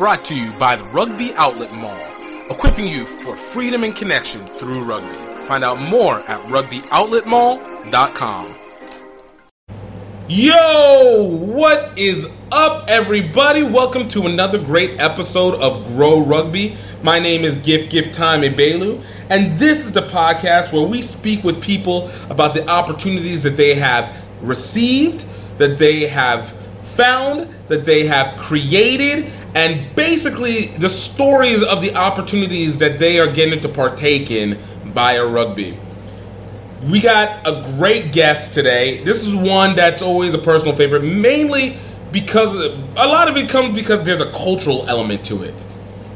Brought to you by the Rugby Outlet Mall, equipping you for freedom and connection through rugby. Find out more at rugbyoutletmall.com. Yo, what is up, everybody? Welcome to another great episode of Greaux Rugby. My name is Gift Gift Time Ebelu, and this is the podcast where we speak with people about the opportunities that they have received, that they have found, that they have created, and basically the stories of the opportunities that they are getting to partake in via rugby. We got a great guest today. This is one that's always a personal favorite, mainly because a lot of it comes because there's a cultural element to it.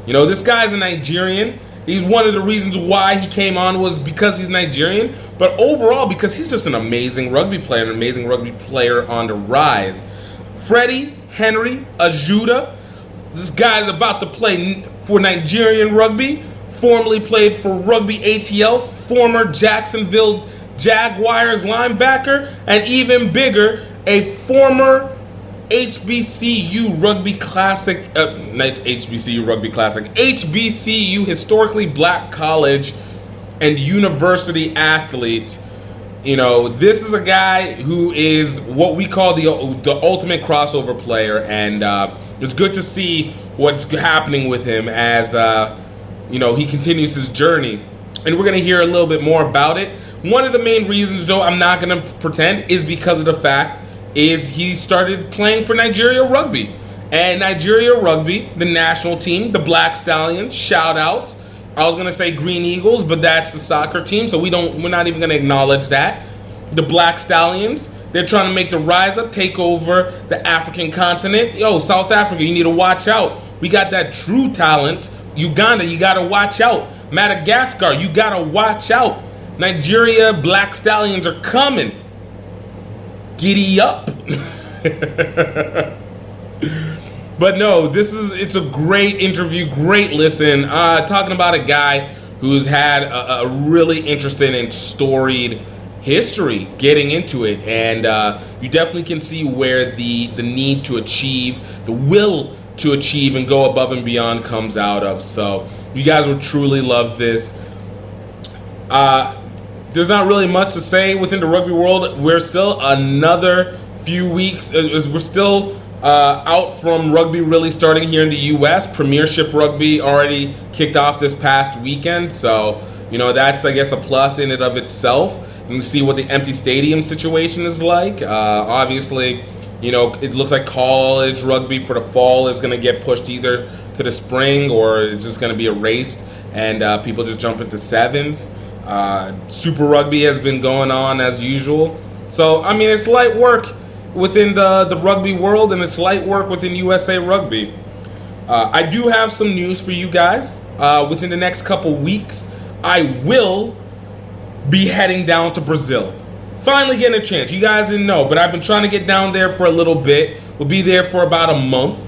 You know, this guy's a Nigerian. He's one of the reasons why he came on was because he's Nigerian, but overall because he's just an amazing rugby player, an amazing rugby player on the rise. Freddie Henry Ajuda this guy is about to play for Nigerian rugby, formerly played for Rugby ATL, former Jacksonville Jaguars linebacker, and even bigger, a former HBCU Rugby Classic, uh, HBCU Rugby Classic, HBCU historically black college and university athlete. You know, this is a guy who is what we call the the ultimate crossover player, and uh, it's good to see what's happening with him as uh, you know he continues his journey, and we're gonna hear a little bit more about it. One of the main reasons, though, I'm not gonna pretend, is because of the fact is he started playing for Nigeria Rugby, and Nigeria Rugby, the national team, the Black Stallions, shout out. I was gonna say Green Eagles, but that's the soccer team, so we don't. We're not even gonna acknowledge that. The Black Stallions they're trying to make the rise up, take over the African continent. Yo, South Africa, you need to watch out. We got that true talent. Uganda, you got to watch out. Madagascar, you got to watch out. Nigeria, Black Stallions are coming. Giddy up. but no, this is it's a great interview, great listen. Uh, talking about a guy who's had a, a really interesting and storied history getting into it, and uh, you definitely can see where the the need to achieve, the will to achieve and go above and beyond comes out of. So you guys will truly love this. Uh, there's not really much to say within the rugby world. We're still another few weeks. Uh, we're still uh, out from rugby really starting here in the U.S. Premiership rugby already kicked off this past weekend, so you know that's I guess a plus in and of itself and see what the empty stadium situation is like. Uh, obviously, you know, it looks like college rugby for the fall is going to get pushed either to the spring or it's just going to be erased and uh, people just jump into sevens. Uh, Super Rugby has been going on as usual. So, I mean, it's light work within the, the rugby world and it's light work within USA Rugby. Uh, I do have some news for you guys. Uh, within the next couple weeks, I will be heading down to Brazil. Finally getting a chance. You guys didn't know, but I've been trying to get down there for a little bit. We'll be there for about a month.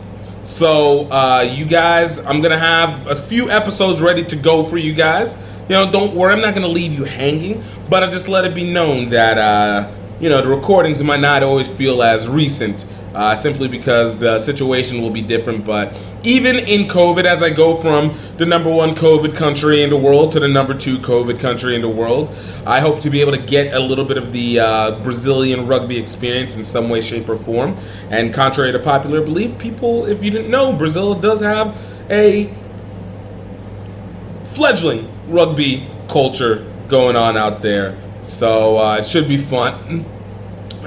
So, uh, you guys, I'm going to have a few episodes ready to go for you guys. You know, don't worry, I'm not going to leave you hanging, but I just let it be known that, uh, you know, the recordings might not always feel as recent uh, simply because the situation will be different. But even in COVID, as I go from the number one COVID country in the world to the number two COVID country in the world, I hope to be able to get a little bit of the uh, Brazilian rugby experience in some way, shape, or form. And contrary to popular belief, people, if you didn't know, Brazil does have a fledgling rugby culture going on out there. So uh, it should be fun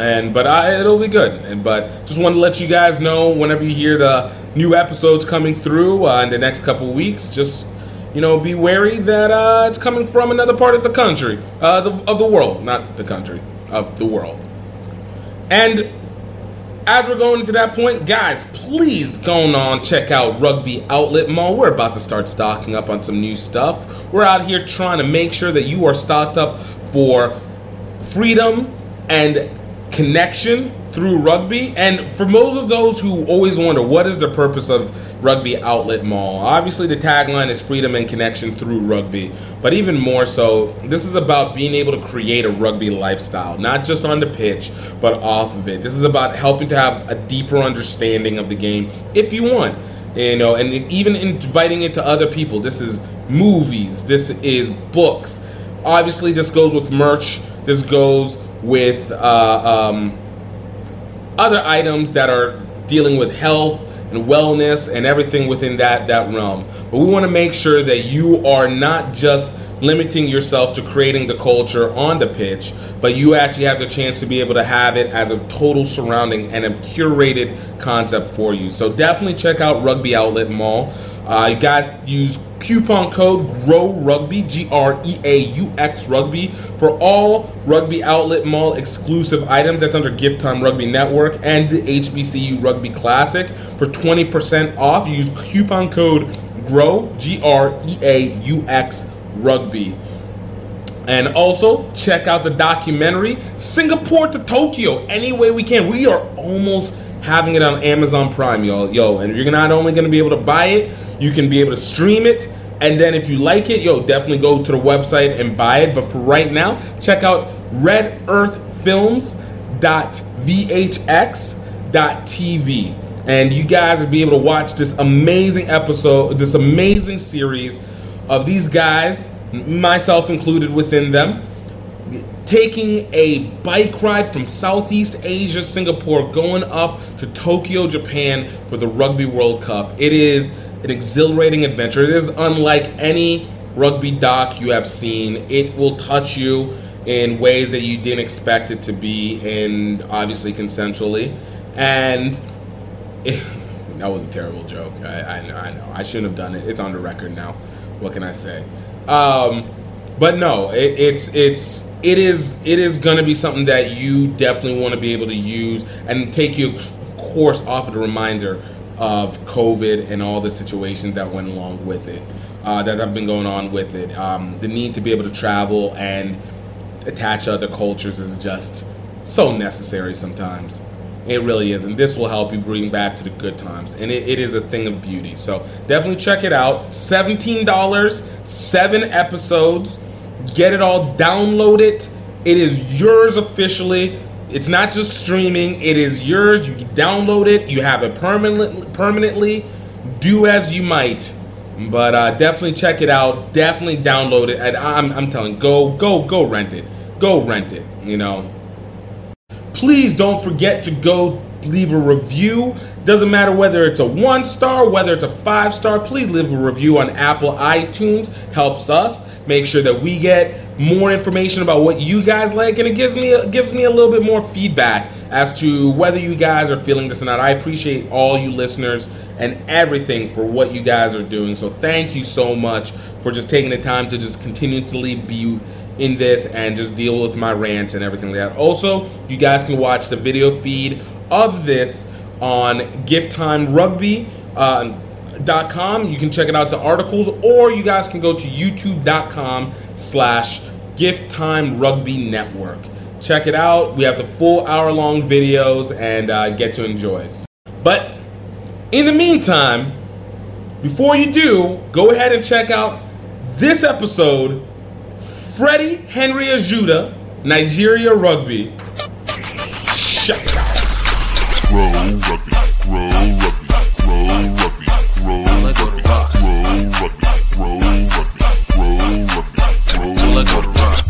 and but I, it'll be good. And but just want to let you guys know whenever you hear the new episodes coming through uh, in the next couple weeks, just you know, be wary that uh, it's coming from another part of the country, uh, the, of the world, not the country, of the world. And as we're going to that point, guys, please go on check out Rugby Outlet Mall. We're about to start stocking up on some new stuff. We're out here trying to make sure that you are stocked up for freedom and connection through rugby. And for most of those who always wonder what is the purpose of Rugby Outlet Mall, obviously the tagline is freedom and connection through rugby. But even more so, this is about being able to create a rugby lifestyle, not just on the pitch, but off of it. This is about helping to have a deeper understanding of the game if you want. you know, and even inviting it to other people. This is movies. This is books. Obviously, this goes with merch. This goes with uh, um, other items that are dealing with health and wellness and everything within that that realm. But we want to make sure that you are not just limiting yourself to creating the culture on the pitch, but you actually have the chance to be able to have it as a total surrounding and a curated concept for you. So definitely check out Rugby Outlet Mall. Uh, you guys use coupon code GREAUX Rugby, G R E A U X Rugby, for all Rugby Outlet Mall exclusive items. That's under Gift Time Rugby Network and the HBCU Rugby Classic for 20% off. Use coupon code GREAUX, G R E A U X Rugby. And also check out the documentary Singapore to Tokyo any way we can. We are almost having it on Amazon Prime, y'all. Yo, and you're not only to be able to buy it, you can be able to stream it. And then if you like it, yo, definitely go to the website and buy it. But for right now, check out Red Earth Films redearthfilms.vhx.tv. And you guys will be able to watch this amazing episode, this amazing series of these guys, myself included within them, taking a bike ride from Southeast Asia, Singapore, going up to Tokyo, Japan for the Rugby World Cup. It is an exhilarating adventure. It is unlike any rugby doc you have seen. It will touch you in ways that you didn't expect it to be, and obviously consensually. And it, that was a terrible joke. I, I, know, I know. I shouldn't have done it. It's on the record now. What can I say? Um, but no, it, it's it's it is it is going to be something that you definitely want to be able to use and take you, of course, off of the reminder of COVID and all the situations that went along with it, uh, that have been going on with it. Um, the need to be able to travel and attach other cultures is just so necessary sometimes. It really is. And this will help you bring back to the good times. And it, it is a thing of beauty. So definitely check it out. $17, seven episodes. Get it all, download it. It is yours officially. It's not just streaming, it is yours. You download it, you have it permanently permanently. Do as you might. But uh, definitely check it out. Definitely download it. And I'm, I'm telling, go, go, go rent it. Go rent it. You know, Please don't forget to go leave a review. Doesn't matter whether it's a one star, whether it's a five star, please leave a review on Apple iTunes. Helps us make sure that we get more information about what you guys like, and it gives me a, gives me a little bit more feedback as to whether you guys are feeling this or not. I appreciate all you listeners and everything for what you guys are doing. So thank you so much for just taking the time to just continue to be in this and just deal with my rants and everything like that. Also, you guys can watch the video feed of this on gifttimerugby.com. Uh, you can check it out the articles, or you guys can go to youtube.com slash gifttime rugby network. Check it out. We have the full hour long videos and uh, get to enjoy. But in the meantime, before you do, go ahead and check out this episode Freddie Henry Ajuda, Nigeria Rugby. Grow rugby, grow rugby, grow rugby, grow rugby, grow rugby, grow rugby, grow rugby,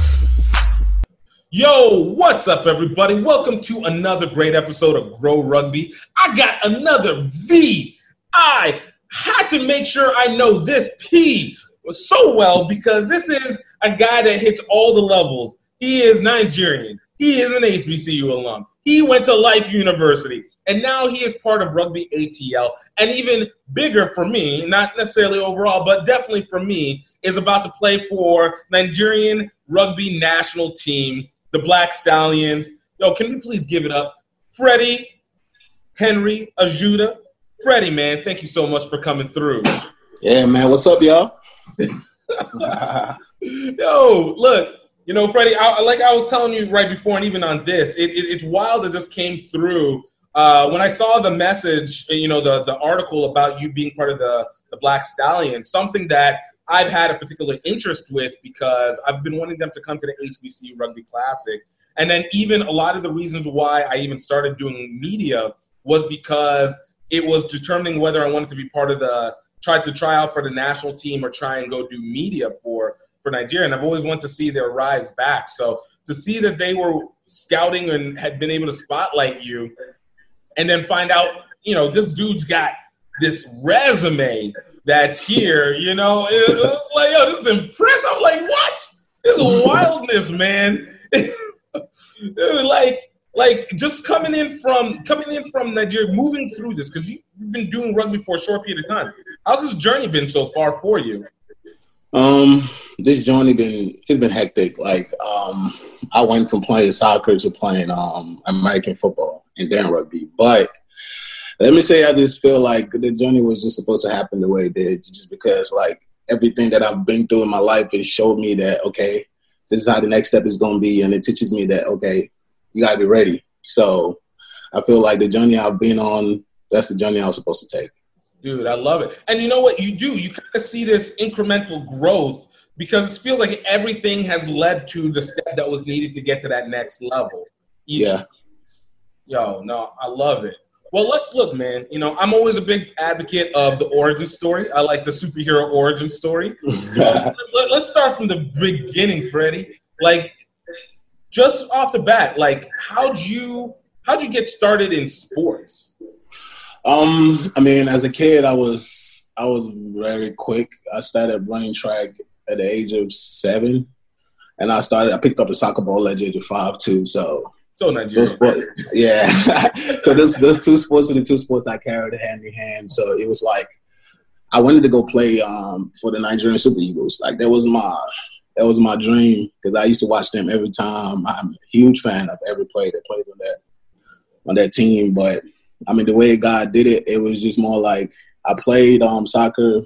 Yo, what's up, everybody? Welcome to another great episode of Greaux Rugby. I got another V. I had to make sure I know this P so well because this is a guy that hits all the levels. He is Nigerian. He is an HBCU alum. He went to Life University. And now he is part of Rugby ATL. And even bigger for me, not necessarily overall, but definitely for me, is about to play for Nigerian rugby national team, the Black Stallions. Yo, can we please give it up? Freddie, Henry, Ajuda. Freddie, man, thank you so much for coming through. Yeah, man. What's up, y'all? Yo, look, you know, Freddie, I, like I was telling you right before, and even on this, it, it, it's wild that this came through. Uh, when I saw the message, you know, the, the article about you being part of the, the Black Stallion, something that I've had a particular interest with because I've been wanting them to come to the HBCU Rugby Classic. And then even a lot of the reasons why I even started doing media was because it was determining whether I wanted to be part of the tried to try out for the national team or try and go do media for for Nigeria. And I've always wanted to see their rise back. So to see that they were scouting and had been able to spotlight you, and then find out, you know, this dude's got this resume that's here. You know, it, was like, yo, this is impressive. I'm like, what? This is wildness, man. like like just coming in from coming in from Nigeria, moving through this because you, have been doing rugby for a short period of time. How's this journey been so far for you? Um, this journey been it's been hectic. Like, um, I went from playing soccer to playing um American football and then rugby. But let me say, I just feel like the journey was just supposed to happen the way it did, just because like everything that I've been through in my life has showed me that okay, this is how the next step is going to be, and it teaches me that okay, you got to be ready. So I feel like the journey I've been on, that's the journey I was supposed to take. Dude, I love it. And you know what you do? You kind of see this incremental growth because it feels like everything has led to the step that was needed to get to that next level. Each, yeah. Yo, no, I love it. Well, look, look, man. You know, I'm always a big advocate of the origin story. I like the superhero origin story. let, us start from the beginning, Freddie. Like, just off the bat, like how'd you how'd you get started in sports? Um, I mean, as a kid, I was I was very quick. I started running track at the age of seven, and I started. I picked up a soccer ball at the age of five too. So. So Nigerian. Sports, yeah. so those those two sports are the two sports I carried hand in hand. So it was like I wanted to go play um, for the Nigerian Super Eagles. Like that was my that was my dream because I used to watch them every time. I'm a huge fan of every player that played on that on that team. But I mean, the way God did it, it was just more like I played um, soccer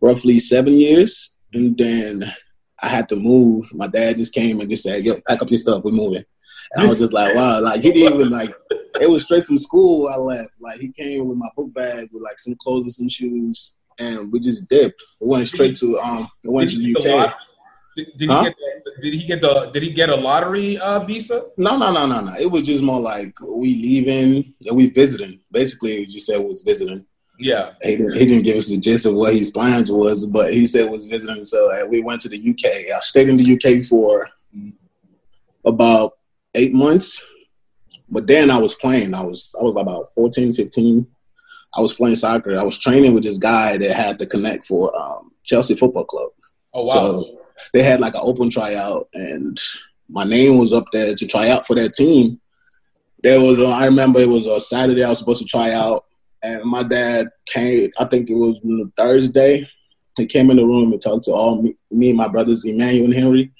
roughly seven years, and then I had to move. My dad just came and just said, "Yo, pack up your stuff. We're moving." And I was just like, "Wow!" Like he didn't even like. It was straight from school. I left. Like he came with my book bag with like some clothes and some shoes and we just dipped. We went straight to um, we went to the UK. Did, did huh? he get the, did he get the did he get a lottery uh, visa? No, no, no, no, no. It was just more like we leaving and we visiting. Basically, just said was visiting. Yeah. He, he didn't give us the gist of what his plans was, but he said was visiting. So uh, we went to the UK. I stayed in the UK for about eight months. But then I was playing. I was I was about 14, 15. I was playing soccer. I was training with this guy that had to connect for um, Chelsea Football Club. Oh wow! So they had like an open tryout, and my name was up there to try out for that team. There was, a, I remember it was a Saturday. I was supposed to try out, and my dad came. I think it was Thursday. He came in the room and talked to all me, me and my brothers, Emmanuel and Henry,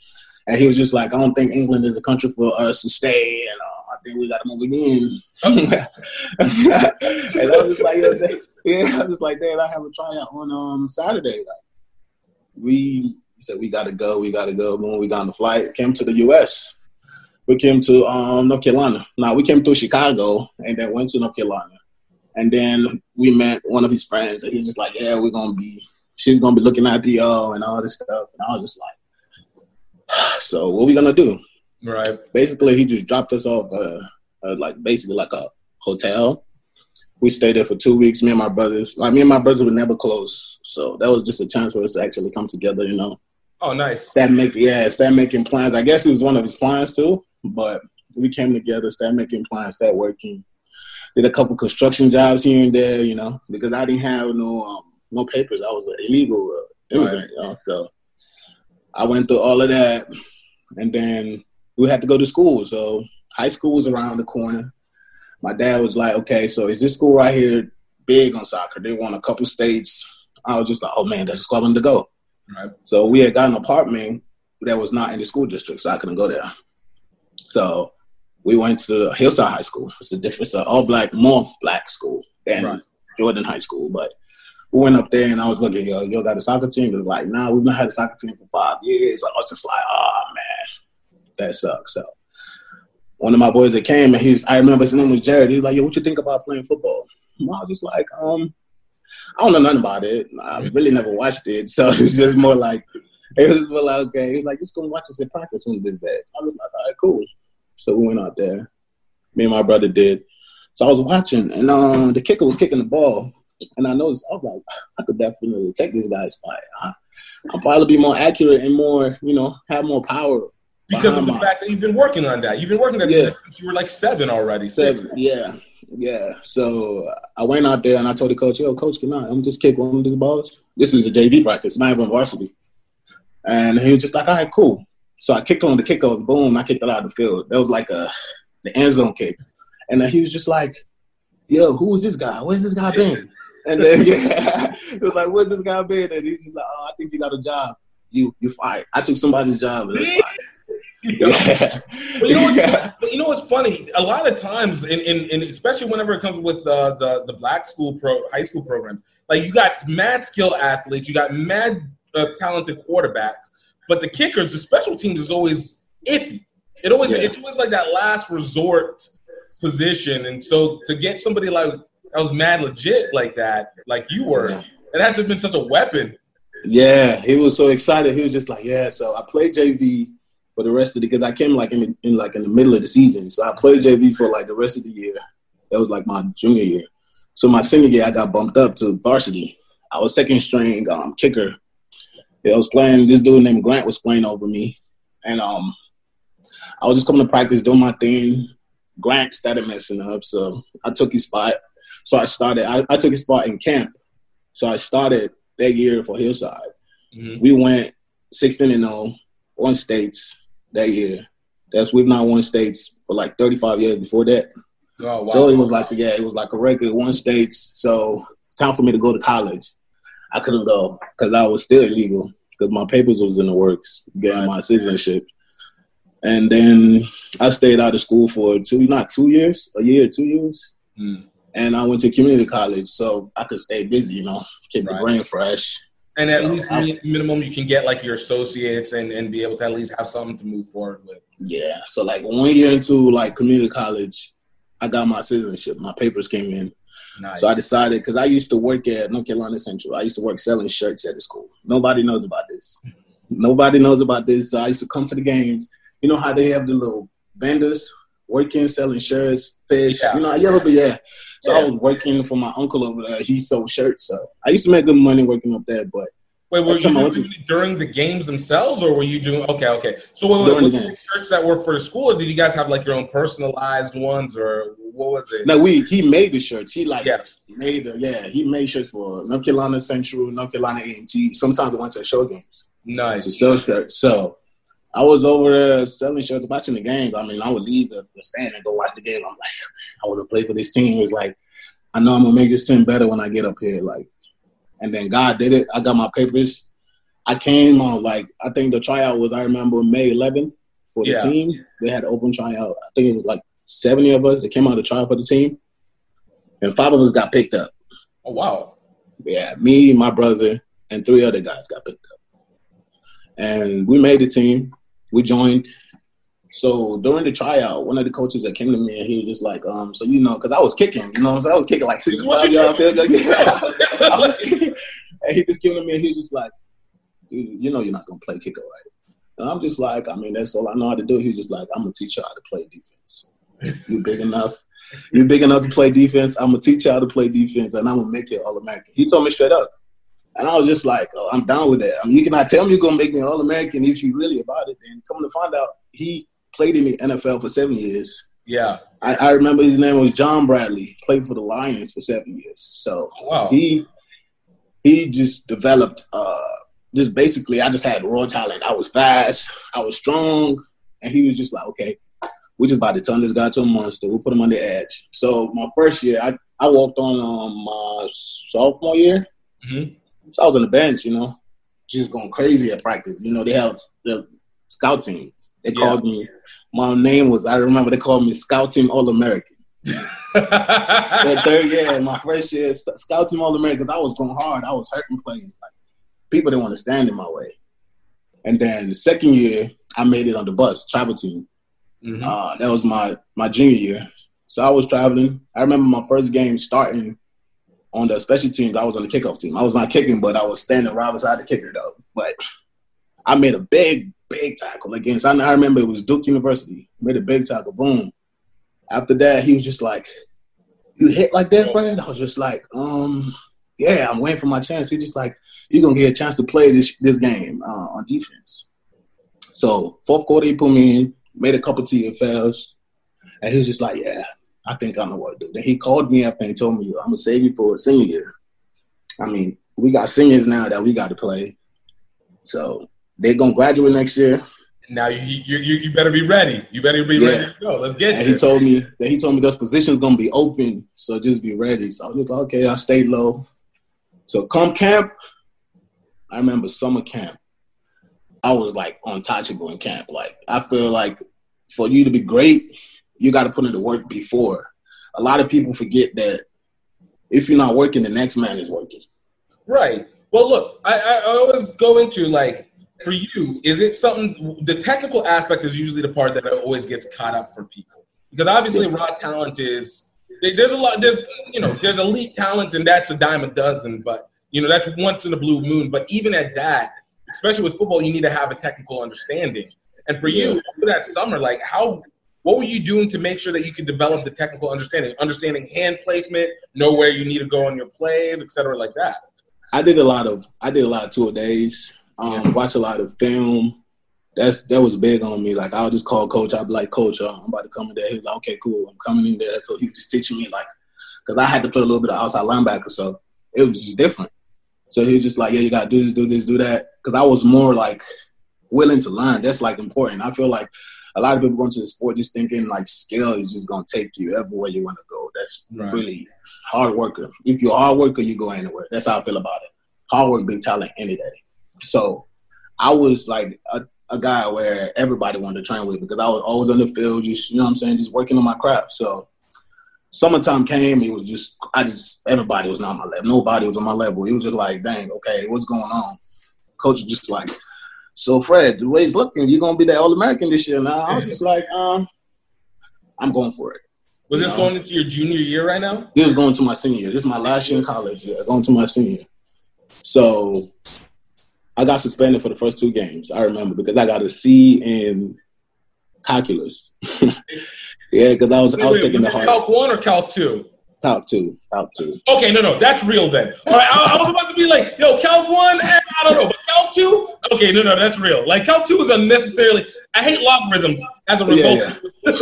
and he was just like, "I don't think England is a country for us to stay." And uh, I think we got to move again. and I was like, yeah, I was like, Dad, I have a tryout on um Saturday. Like, we said we got to go, we got to go. When we got on the flight, came to the U.S. We came to um, North Carolina. Now we came to Chicago and then went to North Carolina, and then we met one of his friends, and he was just like, "Yeah, we're gonna be, she's gonna be looking at the O and all this stuff." And I was just like, "So what are we gonna do?" Right. Basically, he just dropped us off, uh, uh, like basically like a hotel. We stayed there for two weeks. Me and my brothers, like me and my brothers were never close, so that was just a chance for us to actually come together. You know. Oh, nice. Start make yeah, start making plans. I guess it was one of his plans too, but we came together, start making plans, start working. Did a couple construction jobs here and there, you know, because I didn't have no um, no papers. I was an illegal uh, immigrant, right. you know, so I went through all of that, and then we had to go to school. So high school was around the corner. My dad was like, okay, so is this school right here big on soccer? They won a couple states. I was just like, oh man, that's the school I wanted to go. Right. So we had got an apartment that was not in the school district, so I couldn't go there. So we went to Hillside High School. It's a different, it's an all black, more black school than right. Jordan High School. But we went up there and I was looking, yo, yo, got a soccer team? Was like, nah, we've not had a soccer team for five years. I was just like, oh man that sucks. So one of my boys that came and he's I remember his name was Jared. He was like, "Yo, what you think about playing football?" I was just like, um, I don't know nothing about it. I really never watched it, so it was just more like it was more like okay. He was like, just go watch us in practice when this bad. I was like, all right, cool. So we went out there. Me and my brother did. So I was watching, and uh, the kicker was kicking the ball, and I noticed I was like, I could definitely take this guy's spot. I, I'll probably be more accurate and more, you know, have more power. Because of the my, fact that you've been working on that. You've been working on yeah. since you were like seven already. Six. Seven, yeah. Yeah. So I went out there and I told the coach, yo, coach, can I I'm just kick one of these balls? This is a JV practice, not even varsity. And he was just like, all right, cool. So I kicked on the kick was boom, I kicked it out of the field. That was like a the end zone kick. And then he was just like, yo, who is this guy? Where's this guy been? And then yeah, it was like, where's this guy been? And he's just like, oh, I think you got a job. You you fired. I took somebody's job. And yeah. but you know, yeah. but you know what's funny? A lot of times, in, in, in especially whenever it comes with the, the the black school pro high school programs, like you got mad skill athletes, you got mad uh, talented quarterbacks, but the kickers, the special teams is always iffy. It always yeah. it's always like that last resort position, and so to get somebody like that was mad legit like that, like you were, yeah. it had to have been such a weapon. Yeah, he was so excited. He was just like, "Yeah." So I played JV for the rest of the because I came like in, in like in the middle of the season, so I played JV for like the rest of the year. That was like my junior year. So my senior year, I got bumped up to varsity. I was second string um, kicker. I was playing. This dude named Grant was playing over me, and um, I was just coming to practice, doing my thing. Grant started messing up, so I took his spot. So I started. I, I took his spot in camp. So I started that year for Hillside. Mm-hmm. We went 16 and 0, won states that year. That's we've not won states for like 35 years before that. Oh, wow. So it was like yeah, it was like a record one states. So time for me to go to college. I couldn't go because I was still illegal because my papers was in the works, getting my citizenship. And then I stayed out of school for two, not two years, a year, two years. Mm. And I went to community college so I could stay busy, you know, keep right. the brain fresh. And at so least I, minimum, you can get like your associates and, and be able to at least have something to move forward with. Yeah. So like one year into like community college, I got my citizenship. My papers came in. Nice. So I decided because I used to work at North Carolina Central. I used to work selling shirts at the school. Nobody knows about this. Nobody knows about this. So I used to come to the games. You know how they have the little vendors working selling shirts, fish. Yeah. You know, yellow, but yeah. So yeah. I was working for my uncle over there. He sold shirts. So I used to make good money working up there. But wait, were you doing to, during the games themselves, or were you doing? Okay, okay. So wait, was it shirts that were for the school, or did you guys have like your own personalized ones, or what was it? No, we he made the shirts. He like yes. made the yeah. He made shirts for North Carolina Central, North Carolina A and T. Sometimes I went to show games. Nice. To sell shirts. So I was over there selling shirts, watching the game. I mean, I would leave the, the stand and go watch the game. I'm like, I want to play for this team. It was like, I know I'm gonna make this team better when I get up here. Like, and then God did it. I got my papers. I came on like I think the tryout was I remember May 11th for the yeah. team. They had an open tryout. I think it was like 70 of us that came out to try for the team, and five of us got picked up. Oh wow! Yeah, me, my brother, and three other guys got picked up, and we made the team we joined. So during the tryout, one of the coaches that came to me and he was just like, um, so you know, because I was kicking, you know, what I'm saying? I was kicking like 65 yards. Like, yeah, I was kicking. And he just came to me and he was just like, dude, you know, you're not gonna play kicker, right? And I'm just like, I mean, that's all I know how to do. He's just like, I'm gonna teach you how to play defense. You're big enough. You're big enough to play defense. I'm gonna teach you how to play defense, and I'm gonna make you all American. He told me straight up. And I was just like, oh, I'm down with that. I mean, you cannot tell me you're gonna make me All American if you really about it. And coming to find out, he played in the NFL for seven years. Yeah, I, I remember his name was John Bradley. Played for the Lions for seven years. So wow. he he just developed. uh Just basically, I just had raw talent. I was fast. I was strong, and he was just like, okay, we're just about to turn this guy to a monster. We'll put him on the edge. So my first year, I I walked on um my sophomore year. Mm-hmm. So I was on the bench, you know, just going crazy at practice. You know, they have the scout team. They yeah. called me. My name was I remember they called me Scout Team All American. that third year, my first year, Scout Team All Americans. I was going hard. I was hurting players. Like people didn't want to stand in my way. And then the second year, I made it on the bus travel team. Mm-hmm. Uh, that was my my junior year. So I was traveling. I remember my first game starting on the special teams, I was on the kickoff team. I was not kicking, but I was standing right beside the kicker though. But I made a big, big tackle against. I, remember it was Duke University. Made a big tackle. Boom. After that, he was just like, you hit like that, friend." I was just like, um, yeah, I'm waiting for my chance. He's just like, you're gonna get a chance to play this this game uh, on defense. So fourth quarter, he put me in, made a couple TFLs, and he was just like, yeah, I think I know what to do. Then he called me up and told me, I'm gonna save you for a senior year. I mean, we got seniors now that we got to play, so they're gonna graduate next year. Now you you, you better be ready. You better be yeah. ready to go. Let's get. And he told me that he told me those positions gonna be open, so just be ready. So I was just like, okay, I stayed low. So come camp, I remember summer camp. I was like untouchable in camp. Like I feel like for you to be great, you got to put in the work before. A lot of people forget that if you're not working, the next man is working. Right. Well, look, I, I always go into like for you, is it something? The technical aspect is usually the part that always gets caught up for people because obviously raw talent is there's a lot there's you know there's elite talent and that's a dime a dozen, but you know that's once in a blue moon. But even at that, especially with football, you need to have a technical understanding. And for you, for that summer, like how what were you doing to make sure that you could develop the technical understanding, understanding hand placement, know where you need to go on your plays, et cetera, like that? I did a lot of I did a lot of tour days, um, watch a lot of film. That's that was big on me. Like I'll just call coach. I'll be like, Coach, uh, I'm about to come in there. He's like, Okay, cool. I'm coming in there. So he was just teaching me like, because I had to play a little bit of outside linebacker, so it was just different. So he was just like, Yeah, you got to do this, do this, do that. Because I was more like willing to learn. That's like important. I feel like a lot of people go into the sport just thinking like skill is just gonna take you everywhere you want to go. That's right. really hard worker. If you're a hard worker, you go anywhere. That's how I feel about it. Hard work, big talent, any day. So I was like a, a guy where everybody wanted to train with because I was always on the field, just you know what I'm saying, just working on my craft. So summertime came, it was just I just everybody was not on my level. Nobody was on my level. It was just like, dang, okay, what's going on? Coach was just like, so Fred, the way it's looking, you're gonna be that All American this year. Now I was just like, um, I'm going for it. Was this know? going into your junior year right now? This is going to my senior year. This is my last year in college. Yeah, going to my senior. So I got suspended for the first two games. I remember because I got a C in calculus. yeah, because I was wait, I was wait, taking the hard. Calc one or calc two? Calc two. Calc two. Okay, no, no, that's real then. All right, I, I was about to be like, yo, calc one, eh, I don't know, but calc two, okay, no, no, that's real. Like calc two is unnecessarily. I hate logarithms as a result. Yeah, yeah.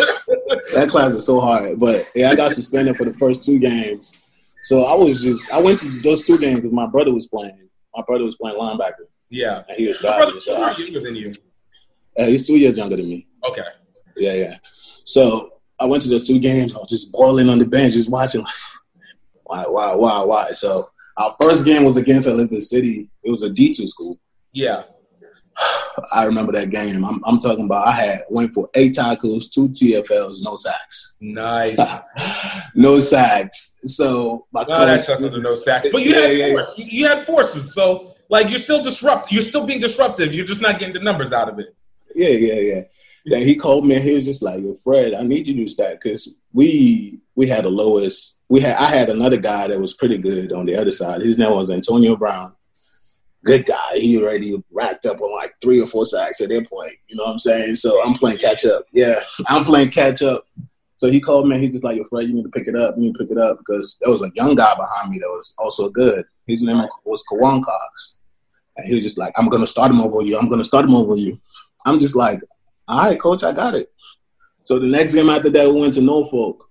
that class is so hard, but yeah, I got suspended for the first two games. So I was just I went to those two games because my brother was playing. My brother was playing linebacker. Yeah, and he was driving. So I, younger than you. Uh, he's two years younger than me. Okay. Yeah, yeah. So I went to those two games. I was just boiling on the bench, just watching. Like, why, why, why, why? So our first game was against Olympic City. It was a D two school. Yeah. I remember that game. I'm, I'm, talking about I had went for eight tackles, two TFLs, no sacks. Nice. no sacks. So my no, coach, that's no sacks. But you yeah, had yeah, force. Yeah. You had forces. So like you're still disrupt. You're still being disruptive. You're just not getting the numbers out of it. Yeah, yeah, yeah. Then he called me and he was just like, "Yo, Fred, I need you to start because we we had the lowest. We had I had another guy that was pretty good on the other side. His name was Antonio Brown. Good guy. He already racked up on like three or four sacks at that point. You know what I'm saying? So I'm playing catch up. Yeah, I'm playing catch up. So he called me. And he's just like, "Yo, Fred, you need to pick it up. You need to pick it up because there was a young guy behind me that was also good. His name was Kawan Cox. And he was just like, I'm gonna start him over you. I'm gonna start him over you. I'm just like, all right, coach, I got it. So the next game after that, we went to Norfolk.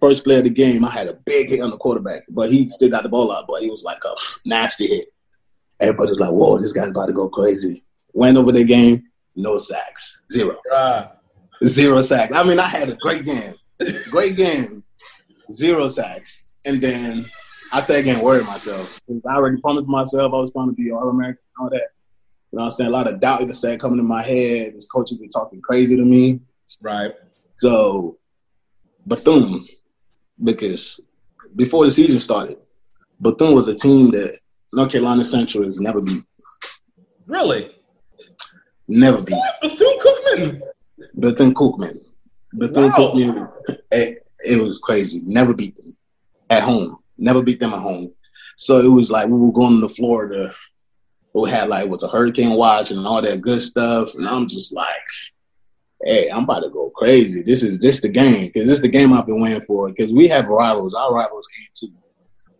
First play of the game, I had a big hit on the quarterback, but he still got the ball out, but he was like a nasty hit. Everybody's like, whoa, this guy's about to go crazy. Went over the game, no sacks, zero. Uh, zero sacks. I mean, I had a great game. Great game. Zero sacks. And then I started getting worried myself. I already promised myself I was trying to be All American and all that. You know what I'm saying? A lot of doubt, like said, coming in my head. This coaches be talking crazy to me. Right. So, Bethune, because before the season started, Bethune was a team that North Carolina Central has never beat. Really? Never beat. Bethune Cookman. Bethune Cookman. Bethune wow. Cookman. It, it was crazy. Never beat them at home. Never beat them at home. So it was like we were going to Florida. We had like was a hurricane watch and all that good stuff, and I'm just like, hey, I'm about to go crazy. This is this the game because this is the game I've been waiting for. Because we have rivals. Our rivals A&T,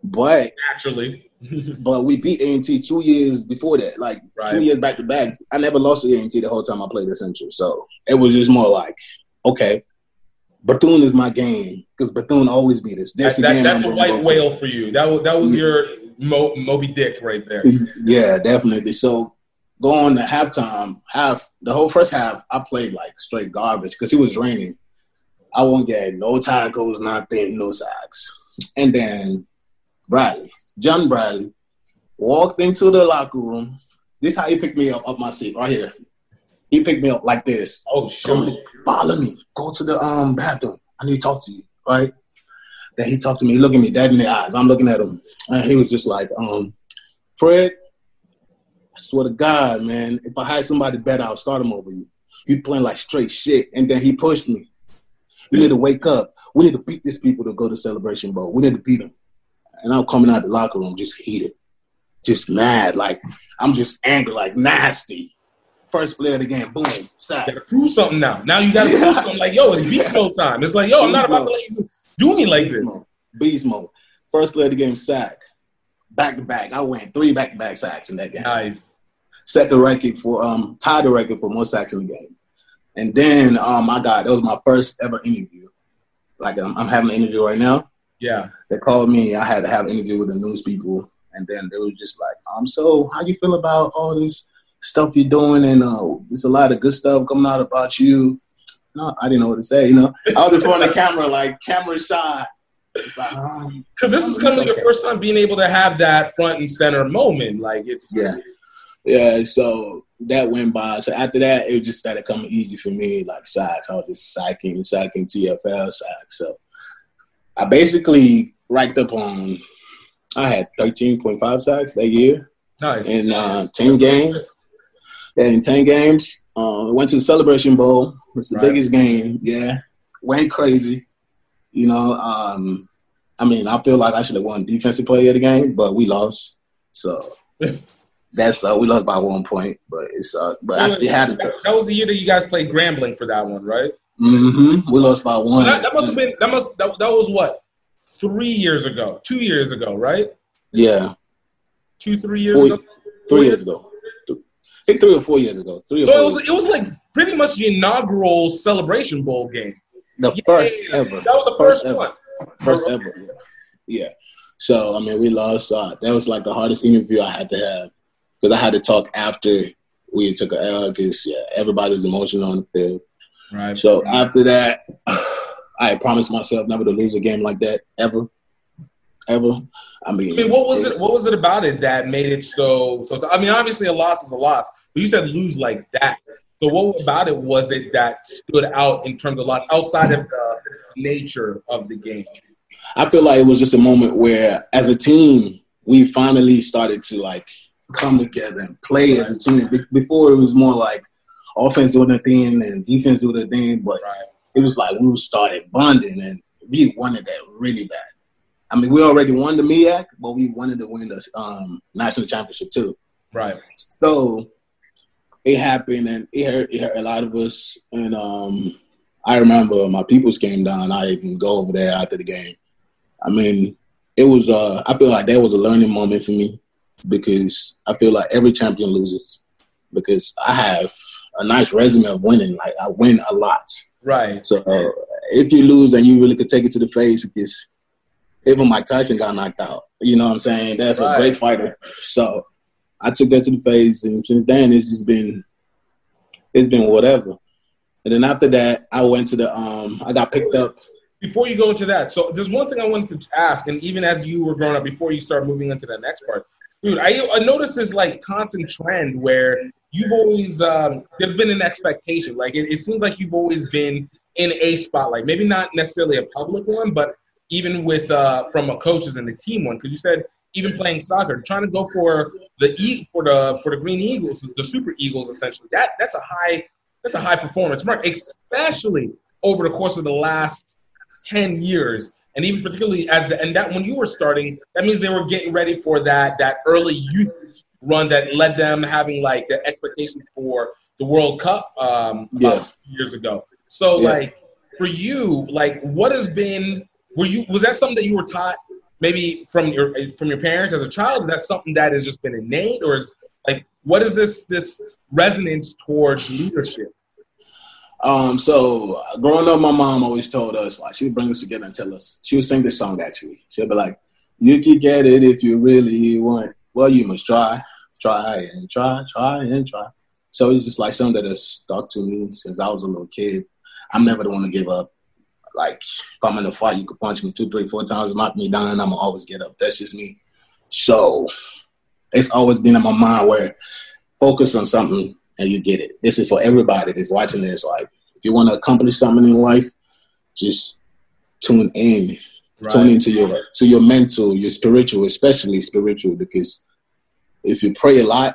but naturally, but we beat A&T two years before that, like Right. two years back to back. I never lost to A&T the whole time I played Essential, so it was just more like, okay, Bethune is my game because Bethune always beat us. This that, that's the white whale for you. That was that was your Mo, Moby Dick right there. Yeah, definitely. So going to halftime, half the whole first half, I played like straight garbage because it was raining. I won't get no tackles, nothing, no sacks. And then Bradley, John Bradley, walked into the locker room. This how he picked me up up my seat right here. He picked me up like this. Oh shit! Follow me. Go to the um bathroom. I need to talk to you. Right? Then he talked to me. He looked at me dead in the eyes. I'm looking at him. And he was just like, um, Fred, I swear to God, man, if I had somebody better, I'll start him over you. You playing like straight shit. And then he pushed me. We need to wake up. We need to beat these people to go to Celebration Bowl. We need to beat them. And I'm coming out the locker room just heated, just mad. Like, I'm just angry, like nasty. First play of the game, boom, sack. You gotta prove something now. Now you gotta prove something. Like yo, it's beast mode time. It's like yo, I'm not about to let you do me like Beast this. mode. Beast mode. First play of the game, sack. Back to back. I went three back to back sacks in that game. Nice. Set the record for um tied the record for most sacks in the game. And then um I got that was my first ever interview. Like I'm, I'm having an interview right now. Yeah. They called me. I had to have an interview with the news people, and then they was just like, um, so how you feel about all this stuff you're doing? And uh, there's a lot of good stuff coming out about you. No, I didn't know what to say. You know, I was in front of the camera, like camera shy. It's like, um, Because this is kind of your first time being able to have that front and center moment. Like it's Yeah. Yeah, so that went by. So after that, it just started coming easy for me, like sacks. I was just sacking, sacking TFL sacks. So I basically racked up on. I had thirteen point five sacks that year nice. in uh, ten games. Yeah, in ten games. Uh, went to the Celebration Bowl. It's the Right. biggest game. Yeah, went crazy. You know, um, I mean, I feel like I should have won Defensive Player of the game, but we lost. So that's uh, we lost by one point, but it's uh, but I still had it. That, that was the year that you guys played Grambling for that one, right? Mm-hmm. We lost by one. That, that must have been that must that, that was what three years ago, two years ago, right? yeah, Two three years Four- ago. three years ago. Think three or four years ago. Three or So four. it was years it was like pretty much the inaugural Celebration Bowl game. the Yeah, first That was the first, First ever. one. First ever. Yeah. yeah. So I mean, we lost. Uh, that was like the hardest interview I had to have because I had to talk after we took a L because yeah, everybody's emotional on the field. Right. So after that, I promised myself never to lose a game like that ever, ever. I mean, I mean, what was it? What was it about it that made it so? So I mean, obviously, a loss is a loss, but you said lose like that. So what about it was it that stood out in terms of loss outside of the nature of the game? I feel like it was just a moment where, as a team, we finally started to like come together and play as a team. Before it was more like offense doing their thing and defense doing their thing, but Right. it was like we started bonding and we wanted that really bad. I mean, we already won the MEAC, but we wanted to win the um, national championship too. Right. So it happened, and it hurt, it hurt a lot of us. And um, I remember my peoples came down. I even go over there after the game. I mean, it was. Uh, I feel like that was a learning moment for me because I feel like every champion loses because I have a nice resume of winning. Like I win a lot. Right. So uh, if you lose and you really could take it to the face, because even Mike Tyson got knocked out. You know what I'm saying? That's Right. a great fighter. So I took that to the face, and since then it's just been it's been whatever. And then after that, I went to the um I got picked up. Before you go into that, so there's one thing I wanted to ask, and even as you were growing up, before you start moving into the next part, dude, I, I noticed this like constant trend where you've always um, there's been an expectation. Like it, it seems like you've always been in a spotlight, maybe not necessarily a public one, but even with uh, from a coaches and the team one, because you said even playing soccer, trying to go for the e for the for the Green Eagles, the Super Eagles, essentially. That that's a high that's a high performance mark, especially over the course of the last ten years, and even particularly as the and that when you were starting, that means they were getting ready for that that early youth run that led them having like the expectation for the World Cup um, Yeah. years ago. So like for you, like what has been were you was that something that you were taught maybe from your from your parents as a child? Is that something that has just been innate or is like what is this this resonance towards leadership? Um, so growing up, my mom always told us like she would bring us together and tell us. She would sing this song actually. She'd be like, "You can get it if you really want. Well, you must try, try and try, try and try." So it's just like something that has stuck to me since I was a little kid. I'm never the one to give up. Like if I'm in a fight, you could punch me two, three, four times, knock me down. I'm gonna always get up. That's just me. So it's always been in my mind where focus on something and you get it. This is for everybody that's watching this. Like, if you want to accomplish something in life, just tune in. Tune into your to your mental, your spiritual, especially spiritual, because if you pray a lot,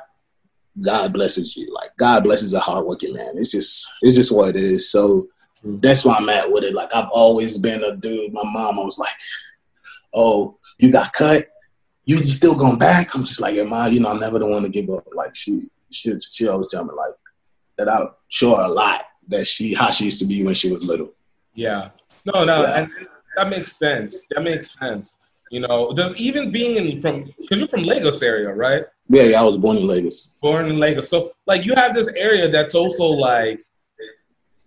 God blesses you. Like God blesses a hardworking man. It's just it's just what it is. So. Mm-hmm. that's why I'm at with it. Like I've always been a dude. My mom was like, "Oh, you got cut. You still going back?" I'm just like, "Yeah, mom. You know, I'm never the one to give up." Like she she she always tell me like that I show her a lot that she how she used to be when she was little. Yeah. No, no, Yeah. and that makes sense. That makes sense. You know, does even being in from because you're from Lagos area, right? Yeah, yeah, I was born in Lagos. Born in Lagos, so like you have this area that's also like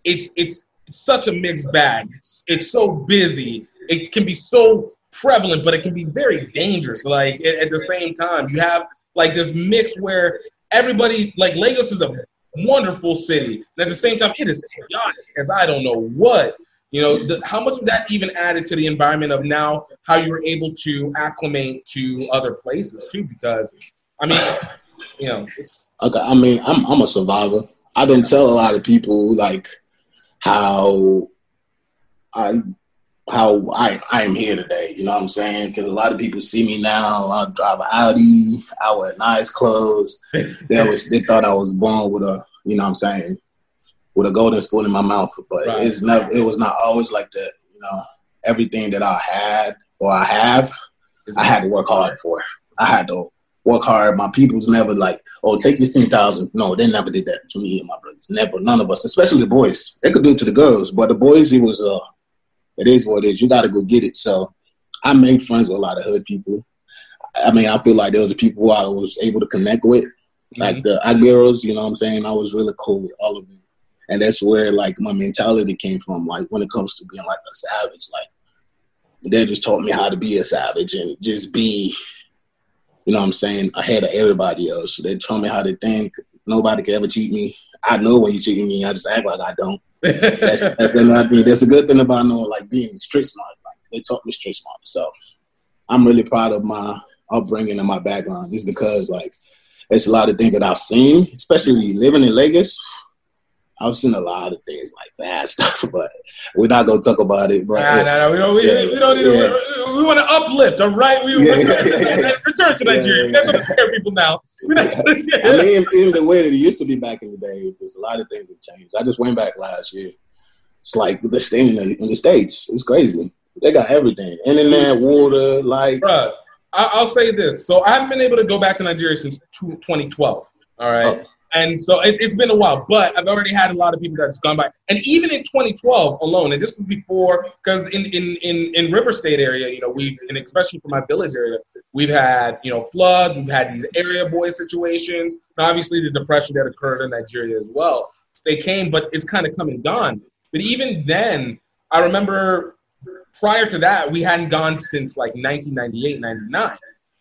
it's it's, it's such a mixed bag. It's, it's so busy. It can be so prevalent, but it can be very dangerous. Like at, at the same time, you have like this mix where everybody like Lagos is a wonderful city, and at the same time, it is chaotic as I don't know what. You know, the, how much of that even added to the environment of now how you were able to acclimate to other places too? Because, I mean, you know, Okay, I mean, I'm I'm a survivor. I don't tell a lot of people like how I how I I am here today. You know what I'm saying? Because a lot of people see me now. I drive an Audi. I wear nice clothes. They always they thought I was born with a you know what I'm saying with a golden spoon in my mouth, but Right. it's never. It was not always like that. You know, everything that I had or I have, I had to work hard for. I had to work hard. My people's never like, oh, take this ten thousand. No, they never did that to me and my brothers. Never, none of us, especially the boys. They could do it to the girls, but the boys, it was uh, it is what it is. You got to go get it. So I made friends with a lot of hood people. I mean, I feel like those was the people who I was able to connect with, like the Agberos. You know what I'm saying? I was really cool with all of them, and that's where like my mentality came from. Like when it comes to being like a savage, like they just taught me how to be a savage and just be you know what I'm saying, ahead of everybody else. They taught me how to think. Nobody can ever cheat me. I know when you cheat me, I just act like I don't. That's that's another thing. That's a good thing about knowing like being street smart. Like they taught me street smart. So I'm really proud of my upbringing and my background. Just because like it's a lot of things that I've seen, especially living in Lagos. I've seen a lot of things like bad stuff, but we're not gonna talk about it, bro. Nah, nah, nah, we don't. We, Yeah, we don't need. yeah. To, we want to uplift, all right? We Yeah, return, yeah, yeah. return to Nigeria. That's what scare people now. We're not trying I mean, even the way that it used to be back in the day, there's a lot of things have changed. I just went back last year. It's like the thing in the, in the states. It's crazy. They got everything: internet, water, like. Bruh, I- I'll say this. So I haven't been able to go back to Nigeria since 2012. All right. Oh. And so it, it's been a while, but I've already had a lot of people that's gone by. And even in 2012 alone, and this was before, because in, in, in, in River State area, you know, we, and especially for my village area, we've had, you know, flood, we've had these area boy situations, and obviously the depression that occurred in Nigeria as well. They came, but it's kind of come and gone. But even then, I remember prior to that, we hadn't gone since like 1998, 99.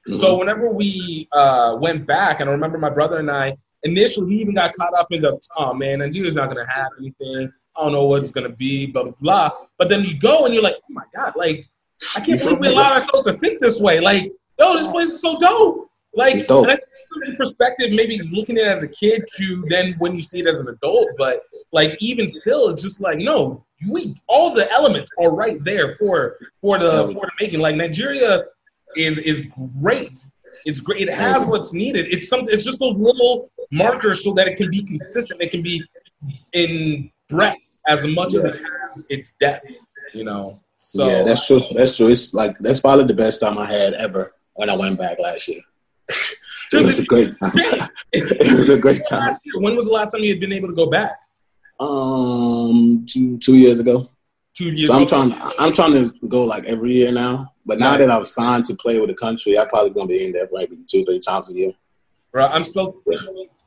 So whenever we uh, went back, and I remember my brother and I initially he even got caught up in the oh man, Nigeria's not gonna have anything. I don't know what it's gonna be, blah blah blah. But then you go and you're like, oh my god, like I can't believe we allowed ourselves to think this way. Like, yo, this place is so dope. Like, dope. and I perspective, maybe looking at it as a kid to then when you see it as an adult. But like even still, it's just like no, we all the elements are right there for for the for the making. Like Nigeria is is great. It's great. It has what's needed. It's some. It's just those little markers so that it can be consistent. It can be in breadth as much as it has its depth. You know. So yeah, that's true. That's true. It's like that's probably the best time I had ever when I went back last year. it was a great time. it was a great time. When was the last time you had been able to go back? Um, two two years ago. Two years. So I'm ago? trying. I'm trying to go like every year now. But now that I'm signed to play with the country, I'm probably gonna be in there like two, three times a year. Right. I'm still.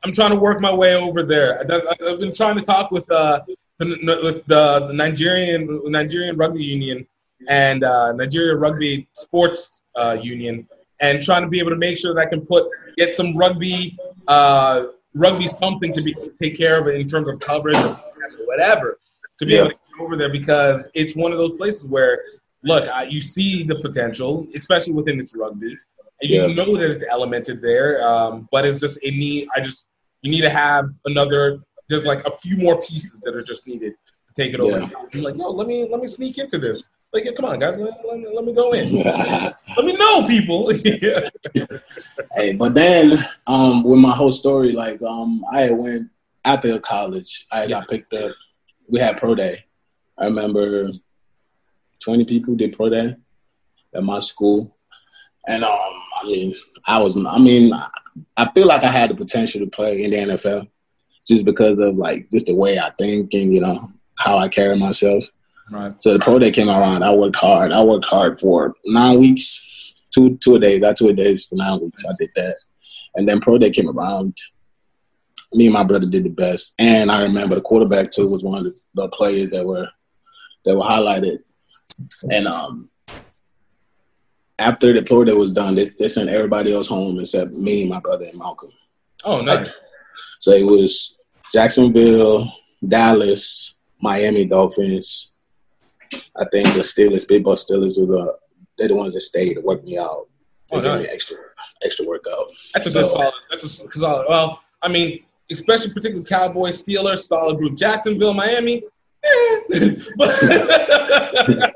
I'm trying to work my way over there. I've been trying to talk with uh the- with the, the Nigerian Nigerian Rugby Union and uh, Nigeria Rugby Sports uh, Union, and trying to be able to make sure that I can put get some rugby uh, rugby something to be take care of in terms of coverage or whatever to be Yeah. able to get over there because it's one of those places where look I, you see the potential, especially within its rugby. And you know that it's elemented there, um, but it's just it need. I just you need to have another. There's like a few more pieces that are just needed to take it over. Yeah. Like, yo, let me let me sneak into this. Like, yeah, come on, guys, let, let, me- let me go in. Let me know, people. yeah. Hey, but then um, with my whole story, like um, I went after college, I got picked up. We had pro day. I remember twenty people did pro day at my school, and um, I mean, I was, I mean, I feel like I had the potential to play in the NFL just because of like just the way I think and you know how I carry myself. Right. So the pro day came around. I worked hard. I worked hard for nine weeks, two two a days. I two a days for nine weeks. I did that, and then pro day came around. Me and my brother did the best, and I remember the quarterback too was one of the, the players that were that were highlighted. And um, after the day was done, they, they sent everybody else home except me, my brother, and Malcolm. Oh, nice. So it was Jacksonville, Dallas, Miami Dolphins. I think the Steelers, Big Ball Steelers, were the they're the ones that stayed to work me out. They Oh, gave nice. me extra extra workout. That's a So- good solid. That's a solid. Well, I mean, especially particularly Cowboys, Steelers, solid group. Jacksonville, Miami. eh. but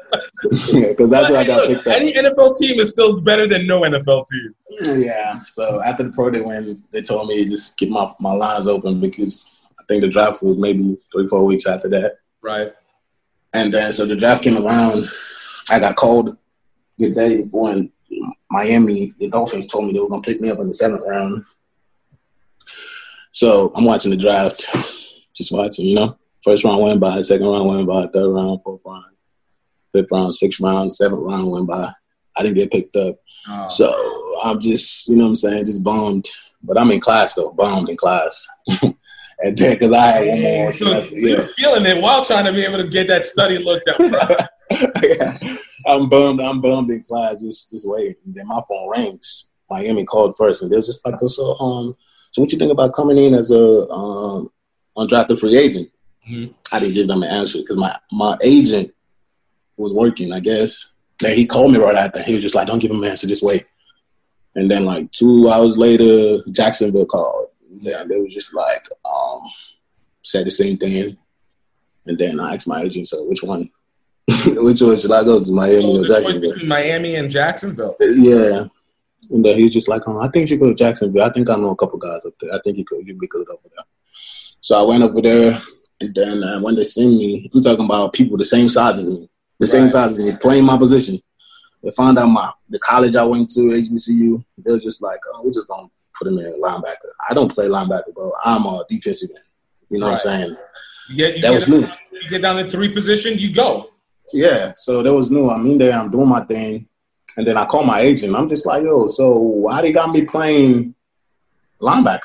Because that's where I got Look, picked up. any NFL team is still better than no NFL team. Yeah. So after the pro day win, they told me to just keep my my lines open because I think the draft was maybe three, four weeks after that. Right. And then so the draft came around. I got called the day before in Miami. The Dolphins told me they were gonna pick me up in the seventh round. So I'm watching the draft, just watching, you know. First round went by, second round went by, third round, fourth round, fifth round, sixth round, seventh round went by. I didn't get picked up. Oh. So I'm just, you know what I'm saying, just bummed. But I'm in class though, bombed in class. and then because I had one more so, semester, yeah. feeling it while trying to be able to get that study looked up. Yeah. I'm bummed. I'm bummed in class. Just just waiting. And then my phone rings. Miami called first, and they was just like, "Oh, "So, um, so what you think about coming in as a um undrafted free agent?" Mhm. I didn't give them an answer because my my agent was working. I guess. Then he called me right after. He was just like, "Don't give him an answer. Just wait." And then like two hours later, Jacksonville called. Yeah, they was just like, um, said the same thing. And then I asked my agent, "So which one?" Which one should I go to, Miami So or Jacksonville? Miami and Jacksonville. Yeah. And then he was just like, oh, I think you go to Jacksonville. I think I know a couple guys up there. I think you could you'd be good over there. So I went over there, and then uh, when they seen me, I'm talking about people the same size as me, the same Right. size as me, playing my position. They found out my the college I went to, HBCU. They was just like, oh, we're just gonna put him in linebacker. I don't play linebacker, bro. I'm a defensive end. You know what I'm saying? You That was down, new. You get down to three position, you go. Yeah, so that was new. I'm in there, I'm doing my thing. And then I call my agent. I'm just like, yo, so why they got me playing linebacker?